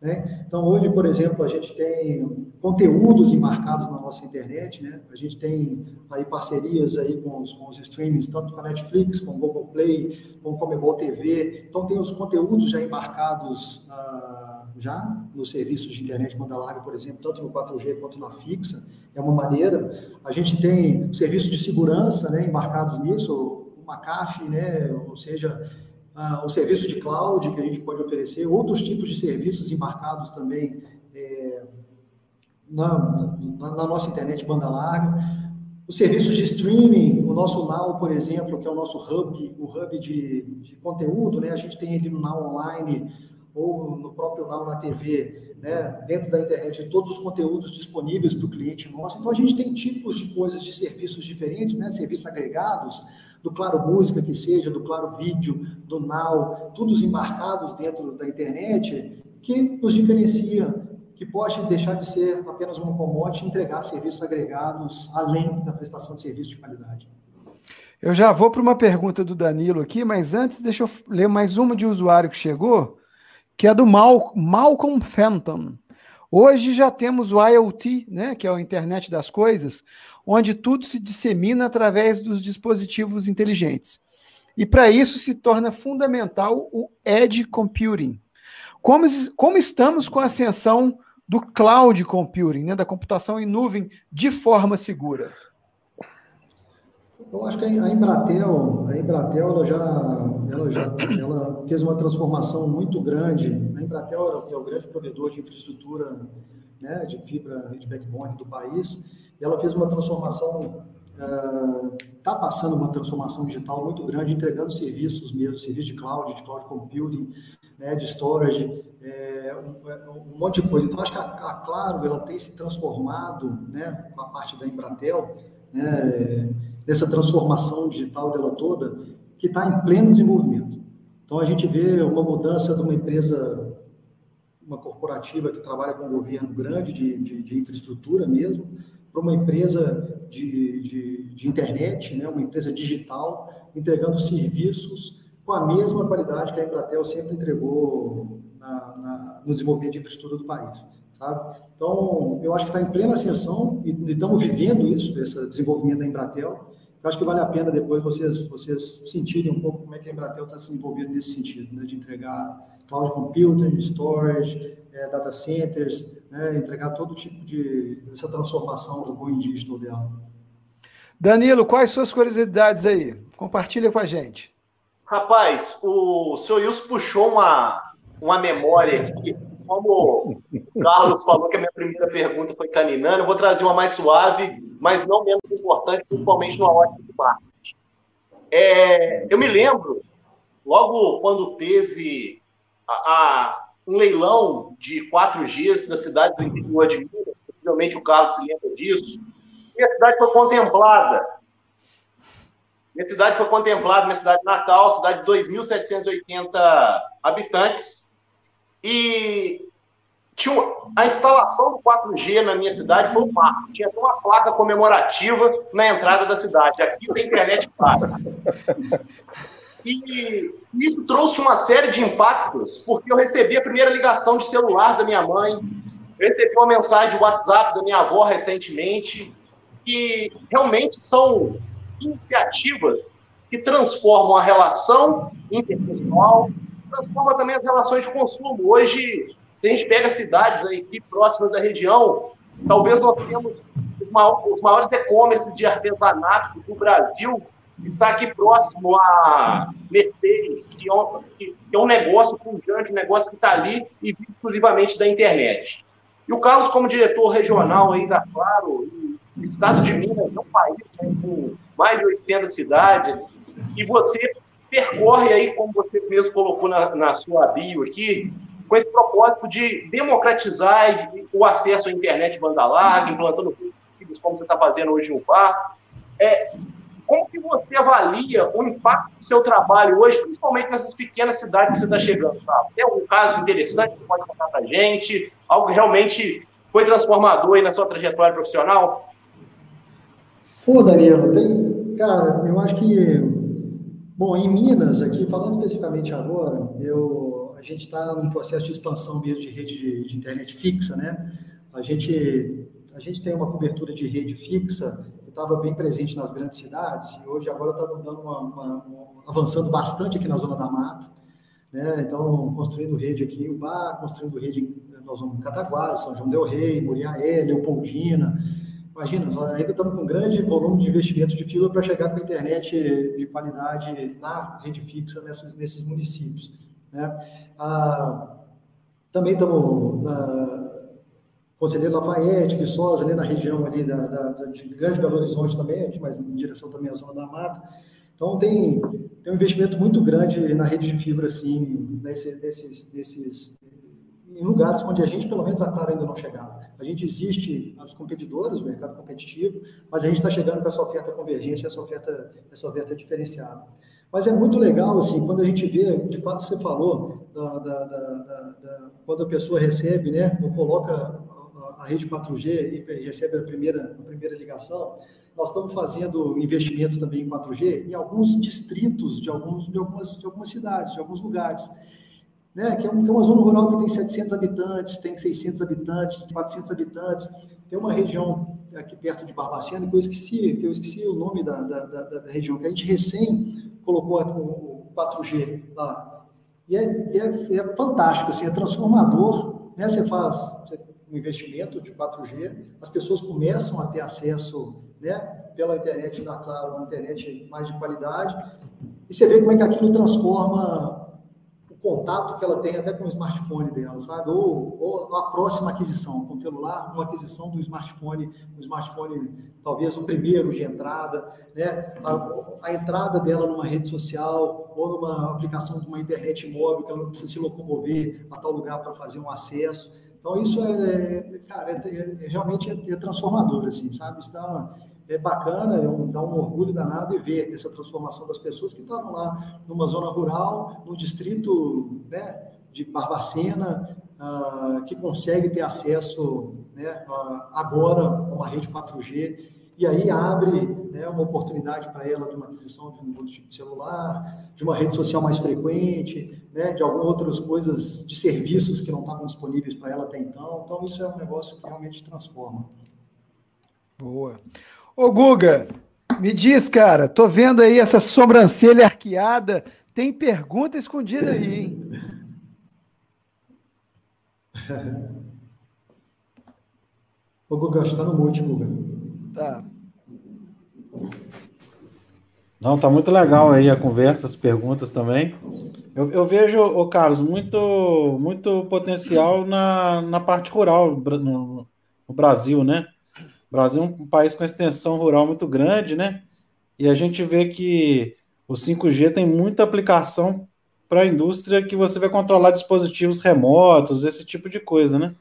Né? Então, hoje, por exemplo, a gente tem conteúdos embarcados na nossa internet, né? a gente tem aí parcerias aí com os, com os streamings, tanto com a Netflix, com o Google Play, com o Comebol TV, então tem os conteúdos já embarcados ah, já nos serviços de internet banda larga, por exemplo, tanto no 4G quanto na fixa, é uma maneira. A gente tem serviços de segurança né, embarcados nisso, o McAfee, né, ou seja, ah, o serviço de cloud que a gente pode oferecer, outros tipos de serviços embarcados também é, na, na, na, nossa internet banda larga. Os serviços de streaming, o nosso Now, por exemplo, que é o nosso hub, o hub de, de conteúdo, né? A gente tem ele no Now Online ou no próprio Now na TV, né? Dentro da internet, todos os conteúdos disponíveis para o cliente nosso. Então, a gente tem tipos de coisas, de serviços diferentes, né? Serviços agregados, do Claro Música que seja, do Claro Vídeo, do Now, todos embarcados dentro da internet, que nos diferencia que pode deixar de ser apenas uma commodity e entregar serviços agregados além da prestação de serviço de qualidade. Eu já vou para uma pergunta do Danilo aqui, mas antes deixa eu ler mais uma de usuário que chegou, que é do Mal, Malcolm Fenton. Hoje já temos o IoT, né, que é a internet das coisas, onde tudo se dissemina através dos dispositivos inteligentes. E para isso se torna fundamental o edge computing. Como, como estamos com a ascensão do cloud computing, né, da computação em nuvem de forma segura? Eu acho que a Embratel, a Embratel ela já, ela já ela fez uma transformação muito grande. A Embratel é o grande provedor de infraestrutura né, de fibra de backbone do país. E ela fez uma transformação, está uh, passando uma transformação digital muito grande, entregando serviços mesmo, serviços de cloud, de cloud computing, né, de storage, é, um, um, monte de coisa. Então, acho que a, a, Claro ela tem se transformado, né, com a parte da Embratel, né, dessa transformação digital dela toda, que está em pleno desenvolvimento. Então, a gente vê uma mudança de uma empresa, uma corporativa que trabalha com um governo grande de, de, de infraestrutura mesmo, para uma empresa de, de, de internet, né, uma empresa digital, entregando serviços com a mesma qualidade que a Embratel sempre entregou na, na, no desenvolvimento de infraestrutura do país. Sabe? Então, eu acho que está em plena ascensão e, e estamos vivendo isso, esse desenvolvimento da Embratel. Eu acho que vale a pena depois vocês, vocês sentirem um pouco como é que a Embratel está se envolvendo nesse sentido, né? de entregar cloud computing, storage, é, data centers, né? entregar todo tipo de essa transformação do Going Digital dela. Danilo, quais suas curiosidades aí? Compartilha com a gente. Rapaz, o senhor Wilson puxou uma, uma memória aqui. Como o Carlos falou que a minha primeira pergunta foi caninando, eu vou trazer uma mais suave, mas não menos importante, principalmente numa ótica de marketing. É, eu me lembro, logo quando teve a, a, um leilão de quatro dias na cidade do interior de Minas, possivelmente o Carlos se lembra disso, e a cidade foi contemplada minha cidade foi contemplada, minha cidade natal, cidade de 2.780 habitantes. E tinha a instalação do 4G na minha cidade foi um marco. Tinha uma placa comemorativa na entrada da cidade. Aqui tem internet clara. E isso trouxe uma série de impactos, porque eu recebi a primeira ligação de celular da minha mãe, recebi uma mensagem de WhatsApp da minha avó recentemente, que realmente são iniciativas que transformam a relação interpessoal, transforma também as relações de consumo. Hoje, se a gente pega cidades aqui próximas da região, talvez nós temos os maiores e-commerce de artesanato do Brasil está aqui próximo a Mercedes, que é um, é negócio pujante, um negócio que está ali e exclusivamente da internet. E o Carlos, como diretor regional aí da Claro, o estado de Minas é um país né, com mais de 800 cidades, e você percorre aí, como você mesmo colocou na, na sua bio aqui, com esse propósito de democratizar o acesso à internet banda larga, implantando fibras como você está fazendo hoje no VAR. É, como que você avalia o impacto do seu trabalho hoje, principalmente nessas pequenas cidades que você está chegando? Tá? Tem algum caso interessante que pode contar para a gente? Algo que realmente foi transformador aí na sua trajetória profissional? Pô, Daniel, tem, cara, eu acho que, bom, em Minas, aqui, falando especificamente agora, eu, a gente está num processo de expansão mesmo de rede de, de, internet fixa, né? A gente, a gente tem uma cobertura de rede fixa que estava bem presente nas grandes cidades e hoje agora está dando uma, uma, uma, avançando bastante aqui na zona da mata, né? Então, construindo rede aqui em Ubá, construindo rede nós vamos em Cataguás, São João del Rei, Muriaé, Leopoldina, Imagina, ainda estamos com um grande volume de investimento de fibra para chegar com a internet de qualidade na rede fixa nesses, nesses municípios. Né? Ah, também estamos ah, Conselheiro Lafayette, Viçosa, ali na região ali da, da, de Grande Belo Horizonte também, aqui mais em direção também à Zona da Mata. Então, tem, tem um investimento muito grande na rede de fibra, assim, nesse, nesses, nesses, em lugares onde a gente, pelo menos, a Claro ainda não chegava. A gente existe os competidores, o mercado competitivo, mas a gente está chegando com essa oferta convergência, essa oferta, essa oferta diferenciada. Mas é muito legal, assim, quando a gente vê, de fato, você falou, da, da, da, quando a pessoa recebe, né, ou coloca a rede 4G e recebe a primeira, a primeira ligação, nós estamos fazendo investimentos também em 4G em alguns distritos de, alguns, de, algumas, de algumas cidades, de alguns lugares. Né? Que, é um, que é uma zona rural que tem 700 habitantes, tem 600 habitantes, 400 habitantes. Tem uma região aqui perto de Barbacena que eu esqueci, que eu esqueci o nome da, da, da, da região, que a gente recém colocou o 4G lá. E é, é, é fantástico, assim, é transformador. Né? Você faz, um investimento de 4G, as pessoas começam a ter acesso né, pela internet da Claro, uma internet mais de qualidade, e você vê como é que aquilo transforma contato que ela tem até com o smartphone dela, sabe? Ou, ou a próxima aquisição, com o celular, uma aquisição do smartphone, um smartphone talvez o primeiro de entrada, né? A, a, entrada dela numa rede social ou numa aplicação de uma internet móvel que ela não precisa se locomover a tal lugar para fazer um acesso. Então, isso é, cara, é, é, realmente é, é, transformador, assim, sabe? Isso dá, é bacana, é um, dá um orgulho danado e ver essa transformação das pessoas que estavam lá numa zona rural, no distrito né, de Barbacena, uh, que consegue ter acesso né, agora a uma rede 4G e aí abre né, uma oportunidade para ela de uma aquisição de um outro tipo de celular, de uma rede social mais frequente, né, de algumas outras coisas, de serviços que não estavam disponíveis para ela até então. Então, isso é um negócio que realmente transforma. Boa. Ô, Guga, me diz, cara, tô vendo aí essa sobrancelha arqueada. Tem pergunta escondida aí, hein? Ô, Guga, está no mute, Guga. Tá. Não, tá muito legal aí a conversa, as perguntas também. Eu, eu vejo, ô Carlos, muito, muito potencial na, na parte rural no, no Brasil, né? O Brasil é um país com extensão rural muito grande, né? E a gente vê que o 5G tem muita aplicação para a indústria que você vai controlar dispositivos remotos, esse tipo de coisa, né?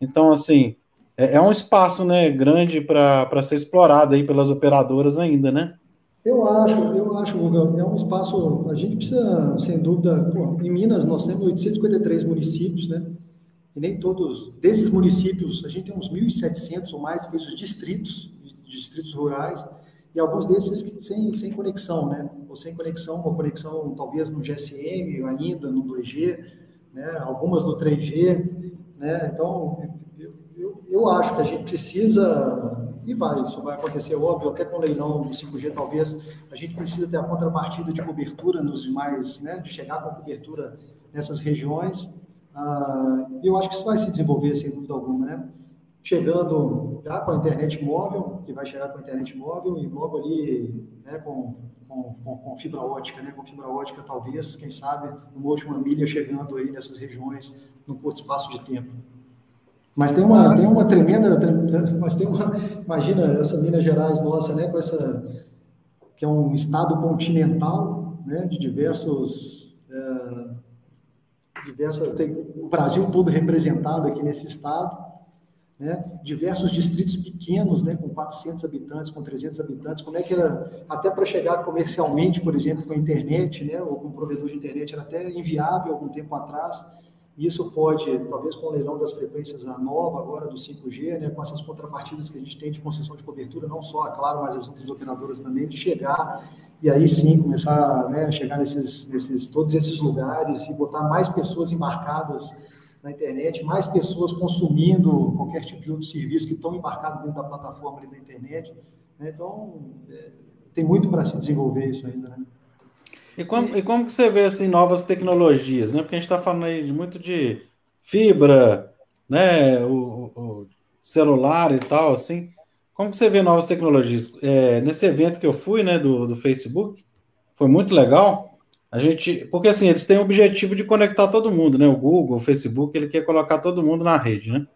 Então, assim, é, é um espaço né, grande para ser explorado aí pelas operadoras ainda, né? Eu acho, eu acho, Guga, é um espaço, a gente precisa, sem dúvida, pô, em Minas nós temos 853 municípios, né? E nem todos, desses municípios, a gente tem uns 1.700 ou mais os distritos, distritos rurais, e alguns desses sem, sem conexão, né? Ou sem conexão, ou conexão talvez no GSM ainda, no 2G, né? Algumas no 3G, né? Então, eu, eu, eu acho que a gente precisa e vai, isso vai acontecer, óbvio, até com o leilão do 5G, talvez a gente precisa ter a contrapartida de cobertura nos demais, né, de chegar com cobertura nessas regiões. Ah, eu acho que isso vai se desenvolver, sem dúvida alguma, né? Chegando já com a internet móvel, que vai chegar com a internet móvel, e logo ali né, com, com, com, com fibra ótica, né? Com fibra ótica, talvez, quem sabe, uma última milha chegando aí nessas regiões num curto espaço de tempo. Mas tem uma, tem uma tremenda, mas tem uma, imagina essa Minas Gerais nossa, né, com essa, que é um estado continental, né, de diversos, é, diversas, tem o Brasil todo representado aqui nesse estado, né, diversos distritos pequenos, né, com 400 habitantes, com 300 habitantes, como é que era, até para chegar comercialmente, por exemplo, com a internet, né, ou com um provedor de internet, era até inviável algum tempo atrás, isso pode, talvez com o leilão das frequências nova agora do 5G, né, com essas contrapartidas que a gente tem de concessão de cobertura, não só a Claro, mas as outras operadoras também, de chegar e aí sim começar né, a chegar nesses, nesses, todos esses lugares e botar mais pessoas embarcadas na internet, mais pessoas consumindo qualquer tipo de outro serviço que estão embarcados dentro da plataforma da internet. Né? Então, é, tem muito para se desenvolver isso ainda, né? E como, e como que você vê assim, novas tecnologias, né? Porque a gente está falando aí muito de fibra, né? O, o, celular e tal, assim. Como você vê novas tecnologias? É, nesse evento que eu fui, né, do, do Facebook, foi muito legal. A gente, porque assim, eles têm o objetivo de conectar todo mundo, né? O Google, o Facebook, ele quer colocar todo mundo na rede, né?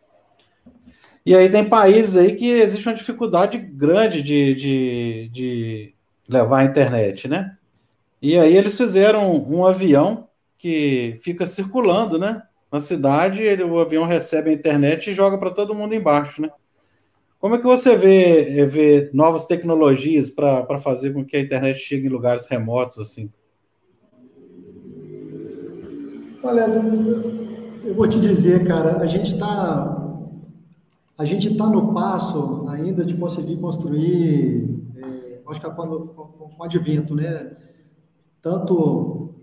E aí tem países aí que existe uma dificuldade grande de, de, de levar a internet, né? E aí eles fizeram um avião que fica circulando, né? Na cidade, ele, o avião recebe a internet e joga para todo mundo embaixo, né? Como é que você vê, vê novas tecnologias para fazer com que a internet chegue em lugares remotos assim? Olha, eu vou te dizer, cara, a gente está a gente está no passo ainda de conseguir construir, é, acho que com, com o advento, né? Tanto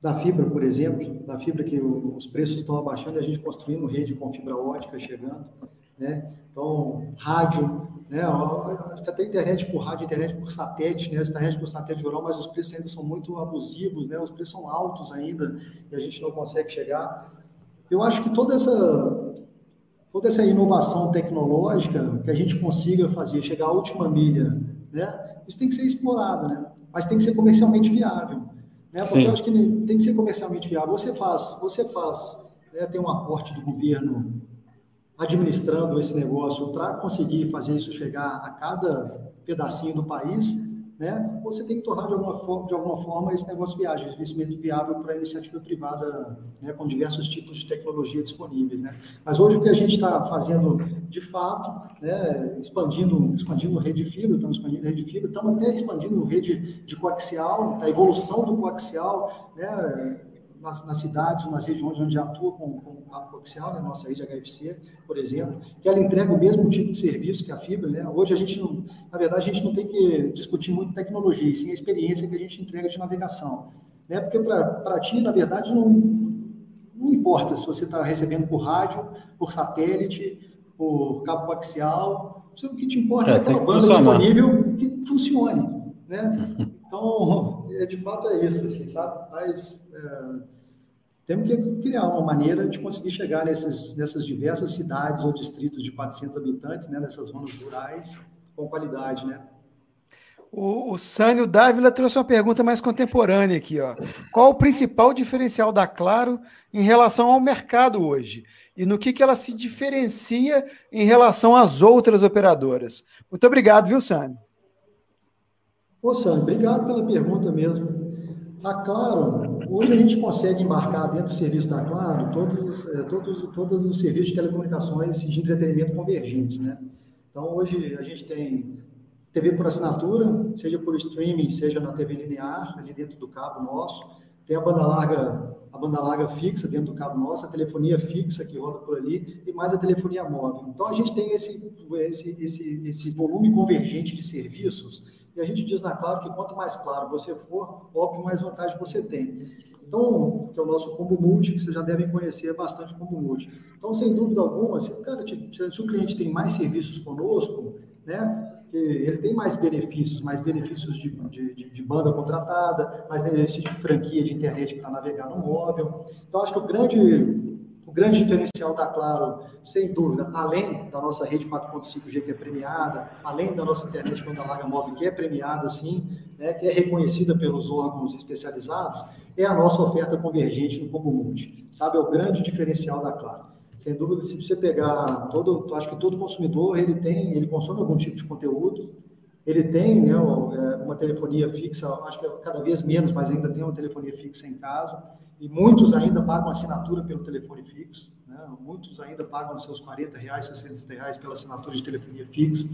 da fibra, por exemplo, da fibra que os preços estão abaixando, a gente construindo rede com fibra ótica chegando, né? Então, rádio, né? Acho que até internet por rádio, internet por satélite, né? Internet por satélite rural, mas os preços ainda são muito abusivos, né? Os preços são altos ainda e a gente não consegue chegar. Eu acho que toda essa toda essa inovação tecnológica que a gente consiga fazer chegar à última milha, né? Isso tem que ser explorado, né? Mas tem que ser comercialmente viável, né? Porque Sim. eu acho que tem que ser comercialmente viável. Você faz, você faz, né? Tem um aporte do governo administrando esse negócio para conseguir fazer isso chegar a cada pedacinho do país, né, você tem que tornar de alguma, forma, de alguma forma esse negócio viável, investimento viável para a iniciativa privada, né, com diversos tipos de tecnologia disponíveis. Né. Mas hoje o que a gente está fazendo de fato, né, expandindo, expandindo rede de fibra, estamos expandindo rede de fibra, estamos até expandindo rede de coaxial, a evolução do coaxial, né, nas, nas, cidades ou nas regiões onde atua com, com o cabo coaxial, né, nossa rede HFC, por exemplo, que ela entrega o mesmo tipo de serviço que a fibra. Né? Hoje a gente não, na verdade, a gente não tem que discutir muito tecnologia, e sim a experiência que a gente entrega de navegação. Né? Porque para ti, na verdade, não, não importa se você está recebendo por rádio, por satélite, por cabo coaxial, o que te importa é, é aquela banda funcionar. disponível que funcione. Né? Então, é, de fato é isso, assim, sabe? Mas é, temos que criar uma maneira de conseguir chegar nessas, nessas diversas cidades ou distritos de 400 habitantes, né, nessas zonas rurais, com qualidade, né? O, o Sânio Dávila trouxe uma pergunta mais contemporânea aqui. Ó. Qual o principal diferencial da Claro em relação ao mercado hoje? E no que, que ela se diferencia em relação às outras operadoras? Muito obrigado, viu, Sânio? Ô, Sandro, obrigado pela pergunta mesmo. A Claro, hoje a gente consegue embarcar dentro do serviço da Claro todos, é, todos, todos os serviços de telecomunicações e de entretenimento convergentes, né? Então, hoje a gente tem TV por assinatura, seja por streaming, seja na TV linear, ali dentro do cabo nosso. Tem a banda larga, a banda larga fixa dentro do cabo nosso, a telefonia fixa que roda por ali e mais a telefonia móvel. Então a gente tem esse, esse, esse, esse volume convergente de serviços e a gente diz na Claro que quanto mais claro você for, óbvio, mais vantagem você tem. Então, que é o nosso combo multi, que vocês já devem conhecer bastante combo multi. Então, sem dúvida alguma, se, cara, se o cliente tem mais serviços conosco, né, ele tem mais benefícios, mais benefícios de, de, de banda contratada, mais benefícios de franquia de internet para navegar no móvel. Então, acho que o grande grande diferencial da Claro, sem dúvida, além da nossa rede 4.5G que é premiada, além da nossa internet banda larga móvel que é premiada, sim, né, que é reconhecida pelos órgãos especializados, é a nossa oferta convergente no Combo Multi. Sabe, é o grande diferencial da Claro. Sem dúvida, se você pegar todo, acho que todo consumidor, ele tem, ele consome algum tipo de conteúdo, ele tem né, é, uma telefonia fixa, acho que é cada vez menos, mas ainda tem uma telefonia fixa em casa e muitos ainda pagam assinatura pelo telefone fixo, né? muitos ainda pagam seus 40 reais, 60 reais pela assinatura de telefonia fixa.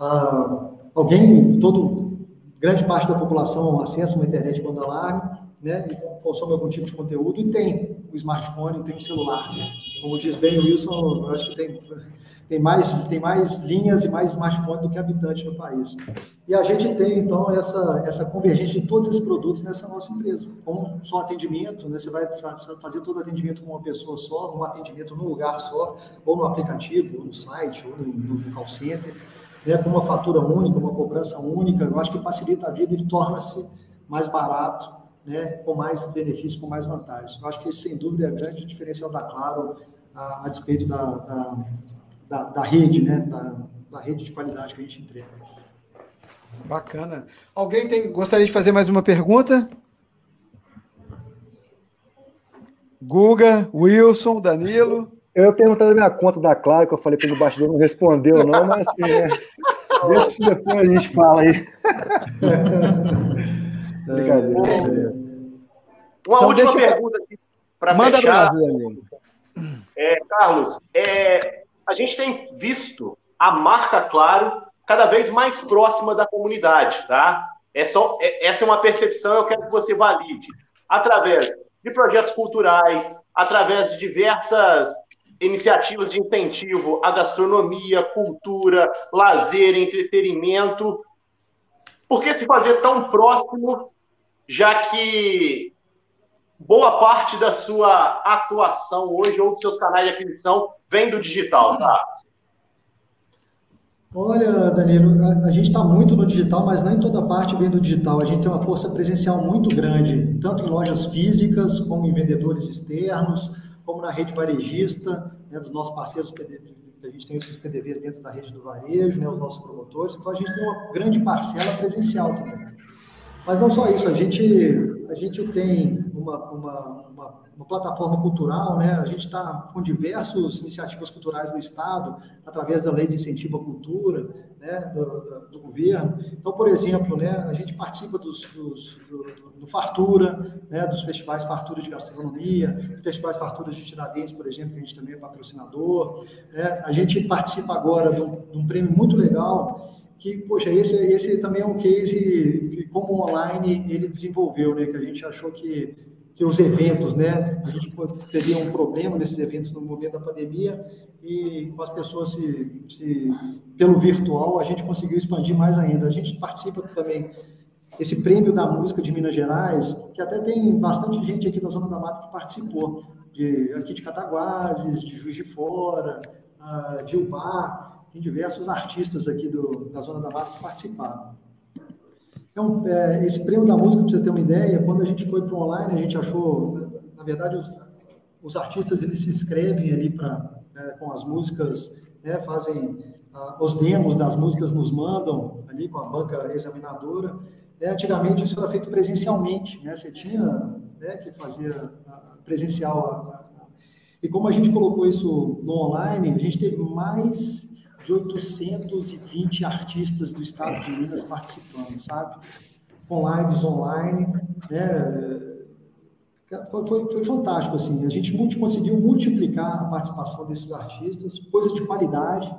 Ah, alguém, todo, grande parte da população acessa uma internet banda larga, né, e consome algum tipo de conteúdo e tem o smartphone, tem o celular. Como diz bem o Wilson, eu acho que tem tem mais, tem mais linhas e mais smartphones do que habitantes no país. E a gente tem, então, essa, essa convergência de todos esses produtos nessa nossa empresa. Com só atendimento, né? você vai fazer todo atendimento com uma pessoa só, um atendimento num lugar só, ou no aplicativo, ou no site, ou no, no call center, né? com uma fatura única, uma cobrança única. Eu acho que facilita a vida e torna-se mais barato, né? com mais benefícios, com mais vantagens. Eu acho que, sem dúvida, é a grande diferencial da Claro, a, a despeito da, da da, da rede, né? Da, da, rede de qualidade que a gente entrega. Bacana. Alguém tem, gostaria de fazer mais uma pergunta? Guga, Wilson, Danilo. Eu ia perguntar da minha conta da Claro, que eu falei para o bastidor, não respondeu, não, mas assim, né? Deixa que depois a gente fala aí. Brincadeira. Uma então, última pergunta aqui para fechar. Manda Brasil, é, Carlos, é, a gente tem visto a marca Claro cada vez mais próxima da comunidade, tá? É só, é, essa é uma percepção, eu quero que você valide. Através de projetos culturais, através de diversas iniciativas de incentivo à gastronomia, cultura, lazer, entretenimento. Por que se fazer tão próximo, já que boa parte da sua atuação hoje ou dos seus canais de aquisição vem do digital, tá? Olha, Danilo, a, a gente está muito no digital, mas nem toda parte vem do digital. A gente tem uma força presencial muito grande, tanto em lojas físicas, como em vendedores externos, como na rede varejista, né, dos nossos parceiros, a gente tem esses PDVs dentro da rede do varejo, né, os nossos promotores. Então, a gente tem uma grande parcela presencial também. Mas não só isso, a gente, a gente tem uma, uma, uma, uma plataforma cultural, né? a gente está com diversas iniciativas culturais no Estado, através da Lei de Incentivo à Cultura, né? do, do, governo. Então, por exemplo, né? a gente participa dos, dos do, do, Fartura, né? dos festivais Fartura de Gastronomia, festivais Fartura de Tiradentes, por exemplo, que a gente também é patrocinador. Né? A gente participa agora de um, de um prêmio muito legal que, poxa, esse, esse também é um case como online, ele desenvolveu, né? Que a gente achou que, que os eventos, né? A gente teria um problema nesses eventos no momento da pandemia e com as pessoas se, se pelo virtual, a gente conseguiu expandir mais ainda. A gente participa também esse prêmio da música de Minas Gerais, que até tem bastante gente aqui da Zona da Mata que participou, de, aqui de Cataguases, de Juiz de Fora, uh, de Ubar, tem diversos artistas aqui do, da Zona da Mata que participaram. Então, é, esse prêmio da música, para você ter uma ideia, quando a gente foi para online, a gente achou, na verdade, os, os artistas eles se inscrevem ali para é, com as músicas, né, fazem os demos das músicas, nos mandam ali com a banca examinadora. É, antigamente isso era feito presencialmente, né? Você tinha né, que fazer presencial. e como a gente colocou isso no online, a gente teve mais de 820 artistas do estado de Minas participando, sabe? Com lives online, né? Foi, foi, foi, fantástico, assim. A gente conseguiu multiplicar a participação desses artistas, coisa de qualidade,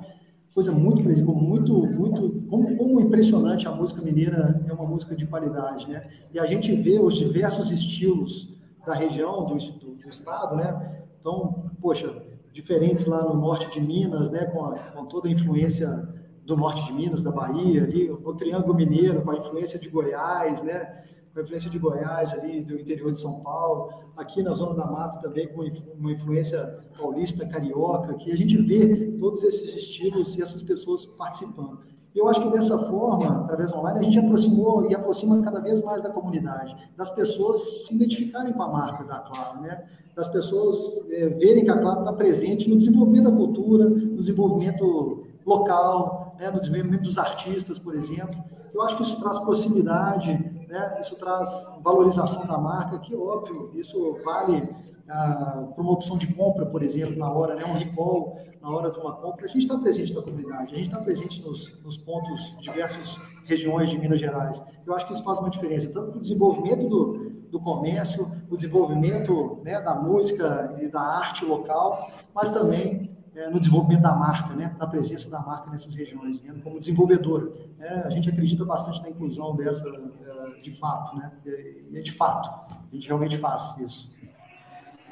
coisa muito, muito, muito, como, como impressionante a música mineira é uma música de qualidade, né? E a gente vê os diversos estilos da região, do, do, do estado, né? Então, poxa, diferentes lá no norte de Minas, né, com, a, com toda a influência do norte de Minas, da Bahia, ali, o Triângulo Mineiro, com a influência de Goiás, né, com a influência de Goiás ali, do interior de São Paulo, aqui na Zona da Mata também com uma influência paulista, carioca, que a gente vê todos esses estilos e essas pessoas participando. Eu acho que dessa forma, através online, a gente aproximou e aproxima cada vez mais da comunidade, das pessoas se identificarem com a marca da Claro, né? das pessoas é, verem que a Claro está presente no desenvolvimento da cultura, no desenvolvimento local, né? no desenvolvimento dos artistas, por exemplo. Eu acho que isso traz proximidade, né? isso traz valorização da marca, que óbvio, isso vale ah, para uma opção de compra, por exemplo, na hora, né, um recall, na hora de uma compra, a gente está presente na comunidade, a gente está presente nos, nos pontos, diversas regiões de Minas Gerais. Eu acho que isso faz uma diferença, tanto para o desenvolvimento do, do comércio, o desenvolvimento né, da música e da arte local, mas também é, no desenvolvimento da marca, né, da presença da marca nessas regiões, né, como desenvolvedora. É, a gente acredita bastante na inclusão dessa, é, de fato, né, é, de fato, a gente realmente faz isso.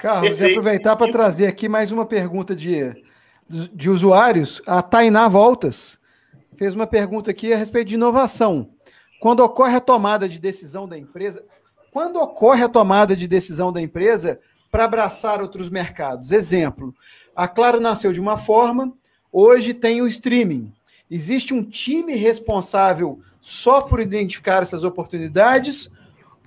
Carlos, e aproveitar para trazer aqui mais uma pergunta de, de usuários. A Tainá Voltas fez uma pergunta aqui a respeito de inovação. Quando ocorre a tomada de decisão da empresa, quando ocorre a tomada de decisão da empresa para abraçar outros mercados? Exemplo, a Claro nasceu de uma forma, hoje tem o streaming. Existe um time responsável só por identificar essas oportunidades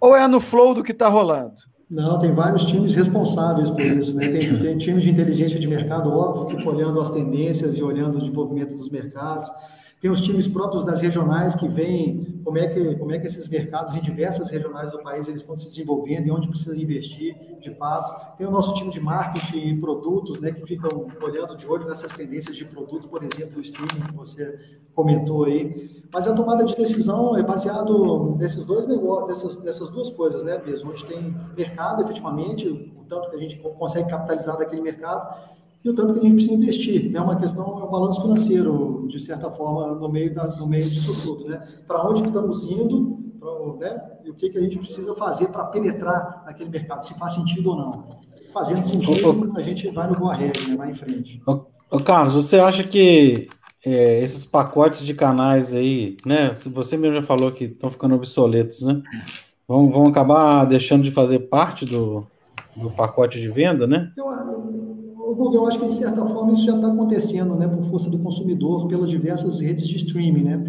ou é no flow do que está rolando? Não, tem vários times responsáveis por isso. Né? Tem, tem times de inteligência de mercado, óbvio, que olhando as tendências e olhando o desenvolvimento dos mercados. Tem os times próprios das regionais que veem como é que, como é que esses mercados em diversas regionais do país eles estão se desenvolvendo e onde precisa investir de fato. Tem o nosso time de marketing e produtos, né, que ficam olhando de olho nessas tendências de produtos, por exemplo, o streaming que você comentou aí. Mas a tomada de decisão é baseado nesses dois negócios, nessas, duas coisas, né, mesmo, onde tem mercado efetivamente, o tanto que a gente consegue capitalizar daquele mercado e o tanto que a gente precisa investir. É uma questão, é um balanço financeiro, de certa forma, no meio, da, no meio disso tudo. Né? Para onde estamos indo pra, né? e o que, que a gente precisa fazer para penetrar naquele mercado, se faz sentido ou não. Fazendo sentido, a gente vai no boa né? vai em frente. Ô, Carlos, você acha que é, esses pacotes de canais aí, né? Você mesmo já falou que estão ficando obsoletos, né? Vão, vão acabar deixando de fazer parte do, do pacote de venda, né? Eu, Google, eu acho que de certa forma isso já está acontecendo, né, por força do consumidor, pelas diversas redes de streaming, né?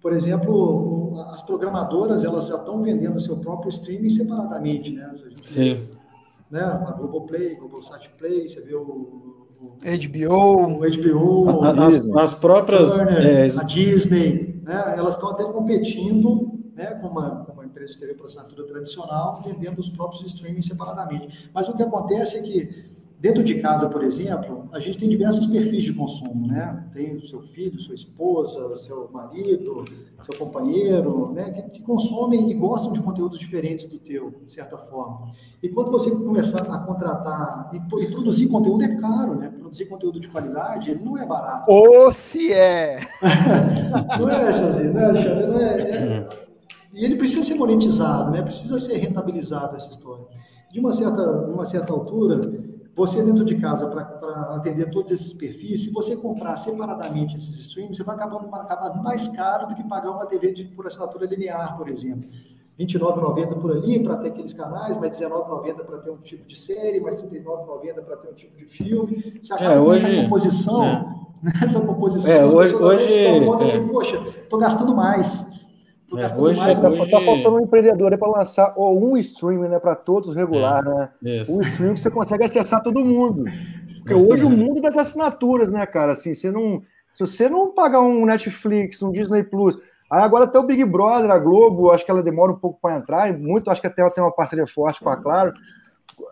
Por exemplo, as programadoras elas já estão vendendo o seu próprio streaming separadamente, né? Sim. Vê, né? A Globoplay, Globosat Play, você vê o, o HBO, o HBO, as, as próprias Turner, é, a Disney, né? Elas estão até competindo, né, com uma, com uma empresa de TV por assinatura tradicional, vendendo os próprios streaming separadamente. Mas o que acontece é que Dentro de casa, por exemplo, a gente tem diversos perfis de consumo, né? Tem o seu filho, sua esposa, seu marido, seu companheiro, né? Que, que, consomem e gostam de conteúdos diferentes do teu, de certa forma. E quando você começar a contratar e, e produzir conteúdo é caro, né? Produzir conteúdo de qualidade não é barato. Ou se é! não é, Chazinho, não é, Alexandre? Não é, é, e ele precisa ser monetizado, né? Precisa ser rentabilizado essa história. De uma certa, uma certa altura, você dentro de casa, para atender todos esses perfis, se você comprar separadamente esses streams, você vai acabar, acabar mais caro do que pagar uma TV de, por assinatura linear, por exemplo. R$ 29,90 por ali para ter aqueles canais, mais R$19,90 para ter um tipo de série, mais R$ 39,90 para ter um tipo de filme. Você acaba é, hoje, essa composição, é. Né, essa composição, é, hoje, hoje, é. poxa, estou gastando mais. É, hoje, mais, tá, hoje... tá faltando um empreendedor para lançar ou um streaming né, para todos regular, é, né? Isso. Um streaming que você consegue acessar todo mundo. Porque hoje o mundo das assinaturas, né, cara? Assim, você não, se você não pagar um Netflix, um Disney Plus, aí agora até o Big Brother, a Globo, acho que ela demora um pouco para entrar, e muito, acho que até ela tem uma parceria forte com a Claro.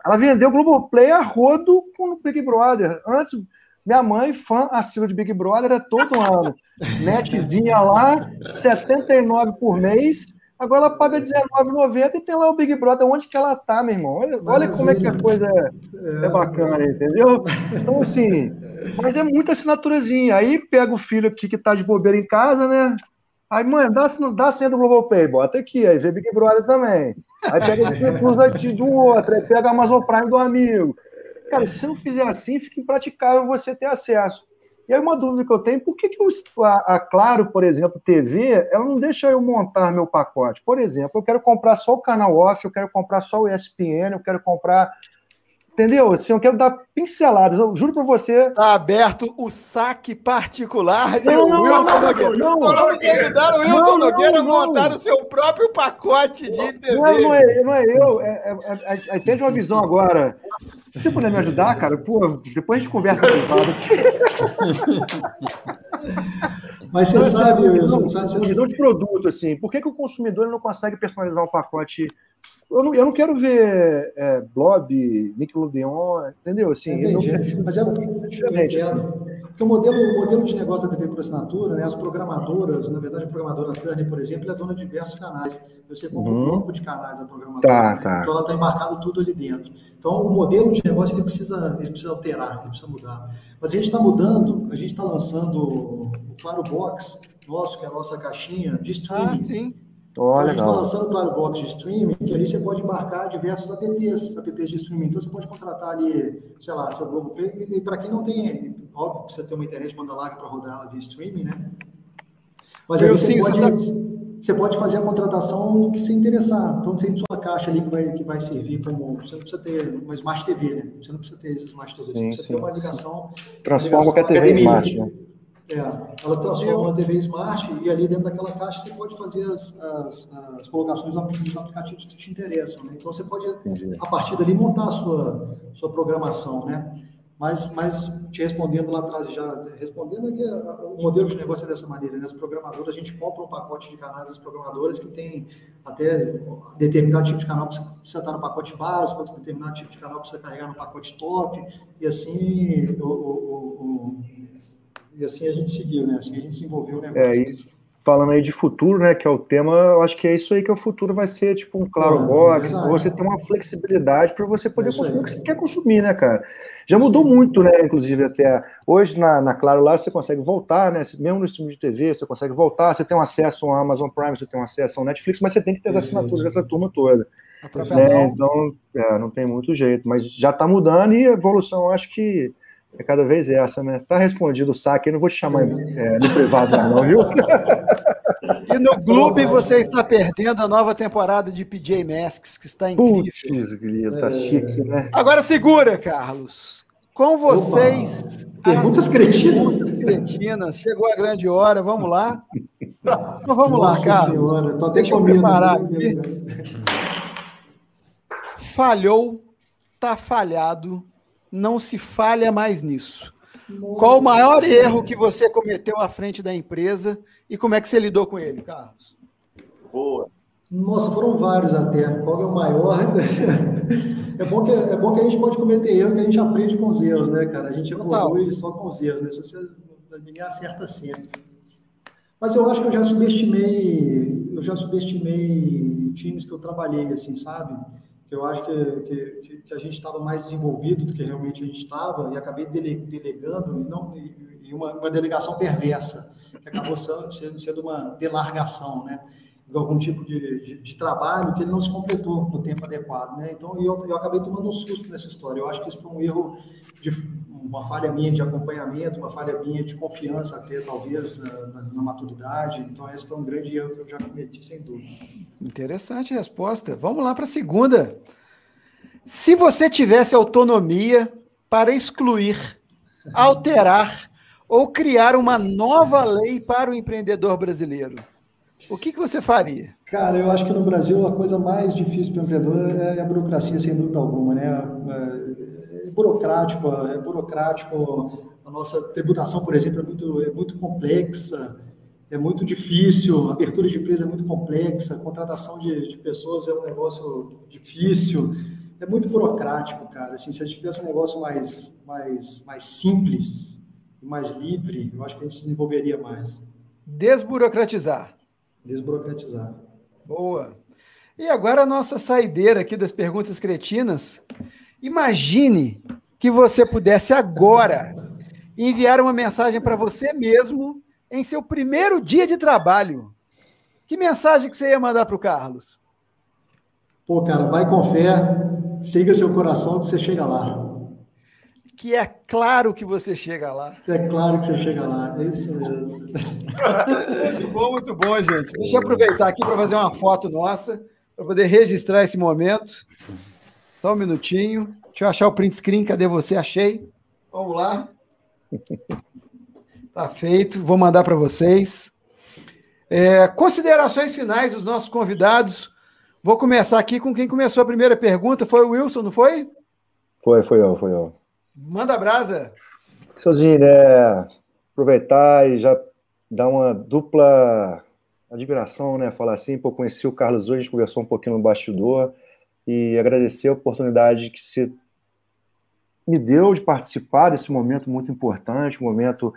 Ela vendeu o Globoplay a rodo com o Big Brother. Antes, minha mãe, fã assídua de Big Brother, é todo ano. Netzinha lá, 79 por mês. Agora ela paga R$19,90 e tem lá o Big Brother onde que ela tá, meu irmão. Olha, olha como é que a coisa é, é bacana, entendeu? Então, assim, mas é muita assinaturazinha. Aí pega o filho aqui que tá de bobeira em casa, né? Aí, mãe, dá, dá a senha do Globopay, bota aqui, aí vê Big Brother também. Aí pega o Plus do outro, aí pega a Amazon Prime do amigo. Cara, se não fizer assim, fica impraticável você ter acesso. E aí uma dúvida que eu tenho, por que, que a, a, Claro, por exemplo, TV, ela não deixa eu montar meu pacote? Por exemplo, eu quero comprar só o canal off, eu quero comprar só o ESPN, eu quero comprar Entendeu? Assim, eu quero dar pinceladas. Eu juro para você. Está aberto o saque particular de não, não, Wilson não, Nogueira. Não, Vamos ajudar o Wilson não, Nogueira a montar o seu próprio pacote de TV. Não, não é, não é eu. É, é, é, é, uma visão agora. Se você puder me ajudar, cara, pô, depois a gente conversa privado. Mas você sabe, Wilson, sabe, visão de produto, assim, por que, que o consumidor não consegue personalizar um pacote eu não, eu não quero ver é, Blob, Nickelodeon, entendeu? Assim, Entendi. Não... Mas é diferente. Assim. Porque o modelo, o modelo de negócio da TV por assinatura, né, as programadoras, na verdade, a programadora Turner, por exemplo, é dona de diversos canais. Você compra uhum. um bloco de canais da programadora. Tá, tá. Então ela está embarcado tudo ali dentro. Então o modelo de negócio ele precisa, ele precisa alterar, ele precisa mudar. Mas a gente está mudando, a gente está lançando o Claro Box, nosso, que é a nossa caixinha de streaming. Ah, sim Olha, então, a gente está lançando para o box de streaming, que ali você pode embarcar diversos apps, apps de streaming. Então você pode contratar ali, sei lá, seu Globo Play. E para quem não tem, óbvio, precisa ter uma internet banda larga para rodar ela via streaming, né? Mas aí você, pode, tá... você pode fazer a contratação do que se interessar. Então tem sua caixa ali que vai, que vai servir como. Você não precisa ter uma Smart TV, né? Você não precisa ter Smart TV, você sim, precisa sim. ter uma ligação. Transforma qualquer TV em Smart, né? É, ela transforma uma TV Smart e ali dentro daquela caixa você pode fazer as, as, as colocações dos aplicativos que te interessam. Né? Então você pode, Entendi. a partir dali, montar a sua, sua programação. Né? Mas, mas te respondendo lá atrás, já respondendo é que o modelo de negócio é dessa maneira, né? As programadoras, a gente compra um pacote de canais das programadoras que tem até determinado tipo de canal para você estar no pacote básico, outro determinado tipo de canal para você carregar no pacote top, e assim, o, o, e assim a gente seguiu, né? Assim a gente desenvolveu o negócio. É, isso falando aí de futuro, né, que é o tema, eu acho que é isso aí que o futuro vai ser, tipo um claro box, é você ter uma flexibilidade para você poder é consumir o que você quer consumir, né, cara? Já mudou muito, né, inclusive até hoje na, na Claro lá você consegue voltar, né, mesmo no stream de TV você consegue voltar, você tem um acesso ao Amazon Prime, você tem um acesso ao Netflix, mas você tem que ter as assinaturas dessa turma toda. Né? Então, é, não tem muito jeito, mas já está mudando e a evolução, acho que é cada vez essa, né? Tá respondido o saque, eu não vou te chamar é, no privado, não, viu? E no Clube você está perdendo a nova temporada de PJ Masks, que está incrível. Putz, grita, tá chique, né? Agora segura, Carlos. Com vocês. Perguntas cretinas. Perguntas cretinas. Chegou a grande hora, vamos lá. Então vamos Nossa lá, Carlos. Senhora, tô até Deixa eu preparar aqui. Falhou, tá falhado não se falha mais nisso. Nossa. Qual o maior erro que você cometeu à frente da empresa e como é que você lidou com ele, Carlos? Boa. Nossa, foram vários até. Qual é o maior? É bom que, é bom que a gente pode cometer erro, que a gente aprende com os erros, né, cara? A gente evolui Total. só com os erros, né? Se você, ninguém acerta sempre. Mas eu acho que eu já subestimei, eu já subestimei times que eu trabalhei, assim, sabe? Que eu acho que, que, que a gente estava mais desenvolvido do que realmente a gente estava, e acabei dele, delegando, e, não, e uma, uma, delegação perversa, que acabou sendo, sendo uma delargação, né? De algum tipo de, de, de, trabalho que ele não se completou no tempo adequado, né? Então, eu, eu acabei tomando um susto nessa história. Eu acho que isso foi um erro, de, uma falha minha de acompanhamento, uma falha minha de confiança até, talvez, na, na, na maturidade. Então, esse foi um grande erro que eu já cometi, sem dúvida. Interessante resposta. Vamos lá para a segunda. Se você tivesse autonomia para excluir, alterar ou criar uma nova lei para o empreendedor brasileiro, o que, que você faria? Cara, eu acho que no Brasil a coisa mais difícil para o empreendedor é a burocracia, sem dúvida alguma, né? É, é burocrático, é burocrático. A nossa tributação, por exemplo, é muito, é muito complexa, é muito difícil. A abertura de empresa é muito complexa, a contratação de, de pessoas é um negócio difícil. É muito burocrático, cara. Assim, se a gente tivesse um negócio mais, mais, mais simples e mais livre, eu acho que a gente se desenvolveria mais. Desburocratizar. Desburocratizar. Boa. E agora a nossa saideira aqui das perguntas cretinas. Imagine que você pudesse agora enviar uma mensagem para você mesmo em seu primeiro dia de trabalho. Que mensagem que você ia mandar para o Carlos? Pô, cara, vai com fé, siga seu coração que você chega lá que é claro que você chega lá. É claro que você chega lá, é isso mesmo. muito bom, muito bom, gente. Deixa eu aproveitar aqui para fazer uma foto nossa, para poder registrar esse momento. Só um minutinho. Deixa eu achar o print screen. Cadê você? Achei. Vamos lá. Tá feito. Vou mandar para vocês. É, considerações finais dos nossos convidados. Vou começar aqui com quem começou a primeira pergunta. Foi o Wilson, não foi? Foi, foi eu, foi eu. Manda brasa. Sozinho, né? Aproveitar e já dar uma dupla admiração, né? Falar assim, pô, conheci o Carlos hoje, a gente conversou um pouquinho no bastidor e agradecer a oportunidade que você me deu de participar desse momento muito importante, um momento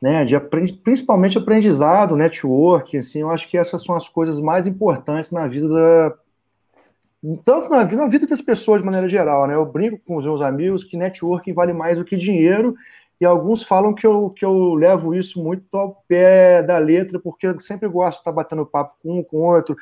né, de principalmente aprendizado, network, assim, eu acho que essas são as coisas mais importantes na vida da, tanto na vida, na vida das pessoas de maneira geral, né? Eu brinco com os meus amigos que networking vale mais do que dinheiro, e alguns falam que eu, que eu levo isso muito ao pé da letra, porque eu sempre gosto de estar batendo papo com um, com outro.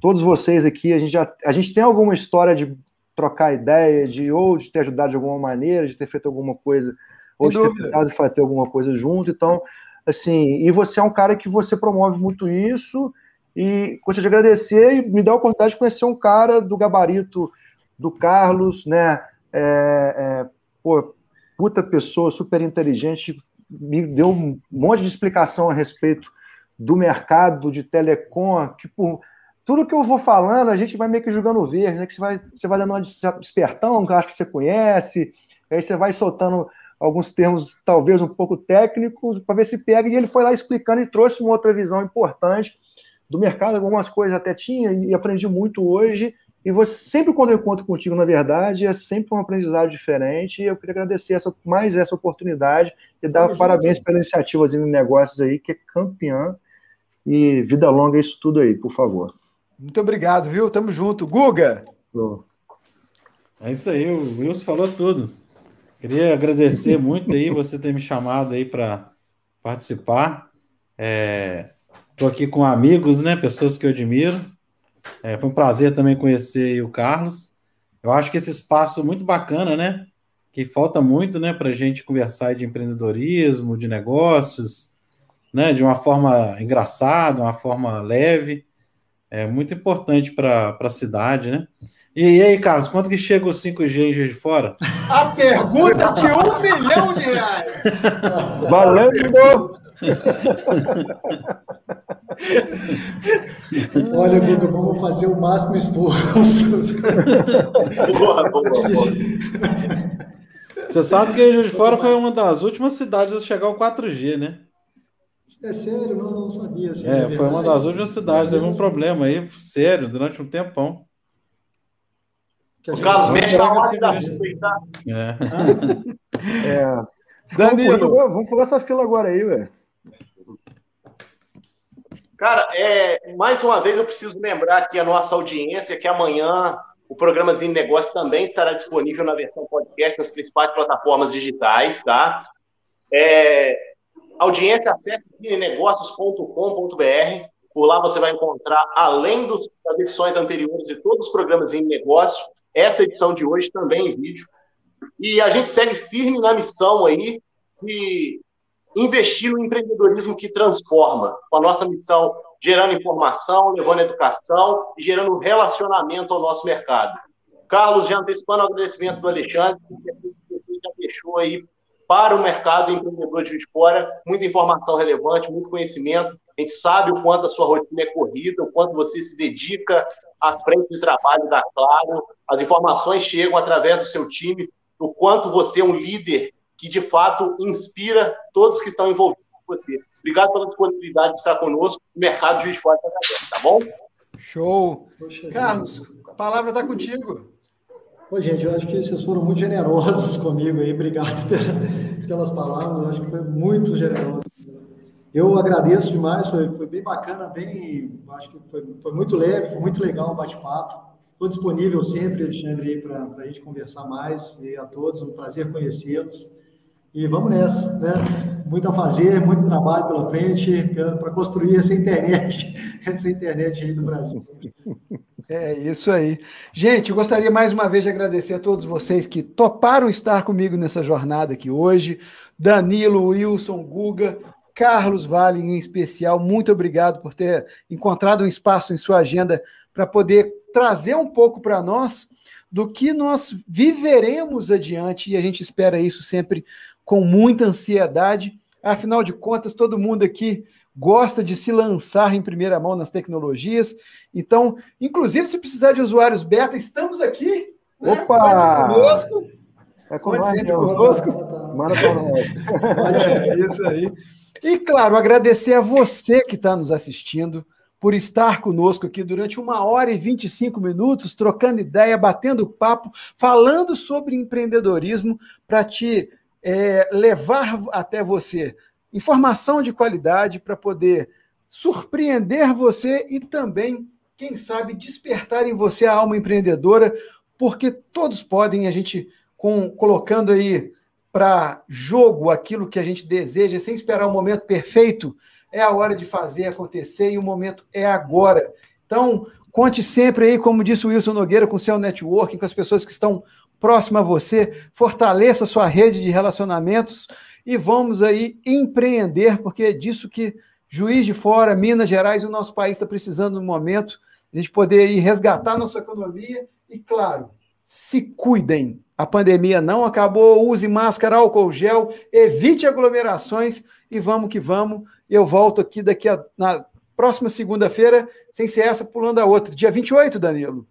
Todos vocês aqui, a gente já a gente tem alguma história de trocar ideia, de ou de ter ajudado de alguma maneira, de ter feito alguma coisa, ou de ter tentado fazer alguma coisa junto. Então, assim, e você é um cara que você promove muito isso e gostaria de agradecer e me dar a oportunidade de conhecer um cara do gabarito do Carlos, né? É, é, pô, puta pessoa, super inteligente, me deu um monte de explicação a respeito do mercado de telecom, que por tudo que eu vou falando, a gente vai meio que jogando verde, né? Que você vai, você vai dando uma despertão, que eu acho que você conhece, aí você vai soltando alguns termos talvez um pouco técnicos, para ver se pega, e ele foi lá explicando e trouxe uma outra visão importante do mercado, algumas coisas até tinha e aprendi muito hoje, e você sempre quando eu encontro contigo, na verdade, é sempre um aprendizado diferente, e eu queria agradecer essa, mais essa oportunidade e dar Vamos parabéns junto. pela iniciativa em Negócios aí, que é campeã, e vida longa isso tudo aí, por favor. Muito obrigado, viu? Tamo junto. Guga! É isso aí, o Wilson falou tudo. Queria agradecer muito aí você ter me chamado aí para participar. Estou aqui com amigos, né? Pessoas que eu admiro. É, foi um prazer também conhecer o Carlos. Eu acho que esse espaço muito bacana, né? Que falta muito, né, para a gente conversar de empreendedorismo, de negócios, né? De uma forma engraçada, uma forma leve. É muito importante para a cidade, né? E, aí, Carlos, quanto que chega o 5G em Juiz de Fora? A pergunta de um milhão de reais. Valendo! Olha, Guga, vamos fazer o máximo esforço. Boa, boa, boa. Você sabe que Juiz de Fora foi uma das últimas cidades a chegar ao 4G, né? É sério, não, não sabia. Assim, é, foi uma das últimas cidades, teve um problema aí, sério, durante um tempão. Que o Carlos mexe na hora da tá? É. é. Danilo, vamos falar essa fila agora aí, velho. Cara, é, mais uma vez eu preciso lembrar aqui a nossa audiência que amanhã o programa Zine Negócio também estará disponível na versão podcast nas principais plataformas digitais, tá? É, audiência, acesse zinenegócios.com.br. Por lá você vai encontrar, além dos, das edições anteriores de todos os programas em negócio, essa edição de hoje também em vídeo. E a gente segue firme na missão aí de investir no empreendedorismo que transforma, com a nossa missão gerando informação, levando educação e gerando relacionamento ao nosso mercado. Carlos, já antecipando o agradecimento do Alexandre, que você já deixou aí para o mercado empreendedor de fora, muita informação relevante, muito conhecimento. A gente sabe o quanto a sua rotina é corrida, o quanto você se dedica à frente de trabalho da Claro. As informações chegam através do seu time, o quanto você é um líder que, de fato, inspira todos que estão envolvidos com você. Obrigado pela disponibilidade de estar conosco. O mercado Juiz de Fora está aberto, tá bom? Show! Poxa, Carlos, a palavra está contigo. Oi, gente, eu acho que vocês foram muito generosos comigo aí. Obrigado pelas palavras. Eu acho que foi muito generoso. Eu agradeço demais, foi, foi bem bacana, bem, acho que foi, foi muito leve, foi muito legal o bate-papo. Estou disponível sempre, Alexandre, para a gente conversar mais. E a todos, um prazer conhecê-los. E vamos nessa, né? Muito a fazer, muito trabalho pela frente para construir essa internet, essa internet aí do Brasil. É isso aí. Gente, eu gostaria mais uma vez de agradecer a todos vocês que toparam estar comigo nessa jornada aqui hoje. Danilo, Wilson, Guga, Carlos Vale em especial, muito obrigado por ter encontrado um espaço em sua agenda para poder trazer um pouco para nós do que nós viveremos adiante e a gente espera isso sempre com muita ansiedade. Afinal de contas, todo mundo aqui gosta de se lançar em primeira mão nas tecnologias. Então, inclusive, se precisar de usuários beta, estamos aqui. Né? Opa! conosco. É Conte sempre conosco. Manda É isso aí. E, claro, agradecer a você que está nos assistindo por estar conosco aqui durante uma hora e 25 minutos, trocando ideia, batendo papo, falando sobre empreendedorismo para te é, levar até você informação de qualidade para poder surpreender você e também, quem sabe, despertar em você a alma empreendedora, porque todos podem, a gente com, colocando aí para jogo aquilo que a gente deseja, sem esperar o momento perfeito, é a hora de fazer acontecer e o momento é agora. Então, conte sempre aí, como disse o Wilson Nogueira, com o seu networking, com as pessoas que estão próximas a você, fortaleça sua rede de relacionamentos e vamos aí empreender, porque é disso que Juiz de Fora, Minas Gerais o nosso país está precisando no momento, a gente poder aí resgatar nossa economia e, claro, se cuidem. A pandemia não acabou, use máscara, álcool gel, evite aglomerações e vamos que vamos. Eu volto aqui daqui a, na próxima segunda-feira, sem ser essa, pulando a outra. Dia 28, Danilo.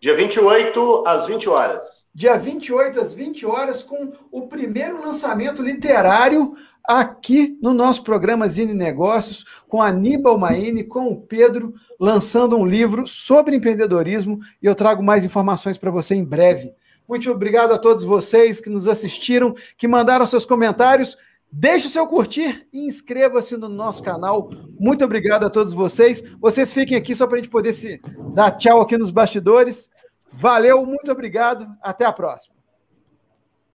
Dia 28 às 20 horas. Dia 28 às 20 horas, com o primeiro lançamento literário aqui no nosso programa Zine Negócios, com Aníbal Maine, com o Pedro, lançando um livro sobre empreendedorismo e eu trago mais informações para você em breve. Muito obrigado a todos vocês que nos assistiram, que mandaram seus comentários. Deixe o seu curtir e inscreva-se no nosso canal. Muito obrigado a todos vocês. Vocês fiquem aqui só para a gente poder se dar tchau aqui nos bastidores. Valeu, muito obrigado. Até a próxima.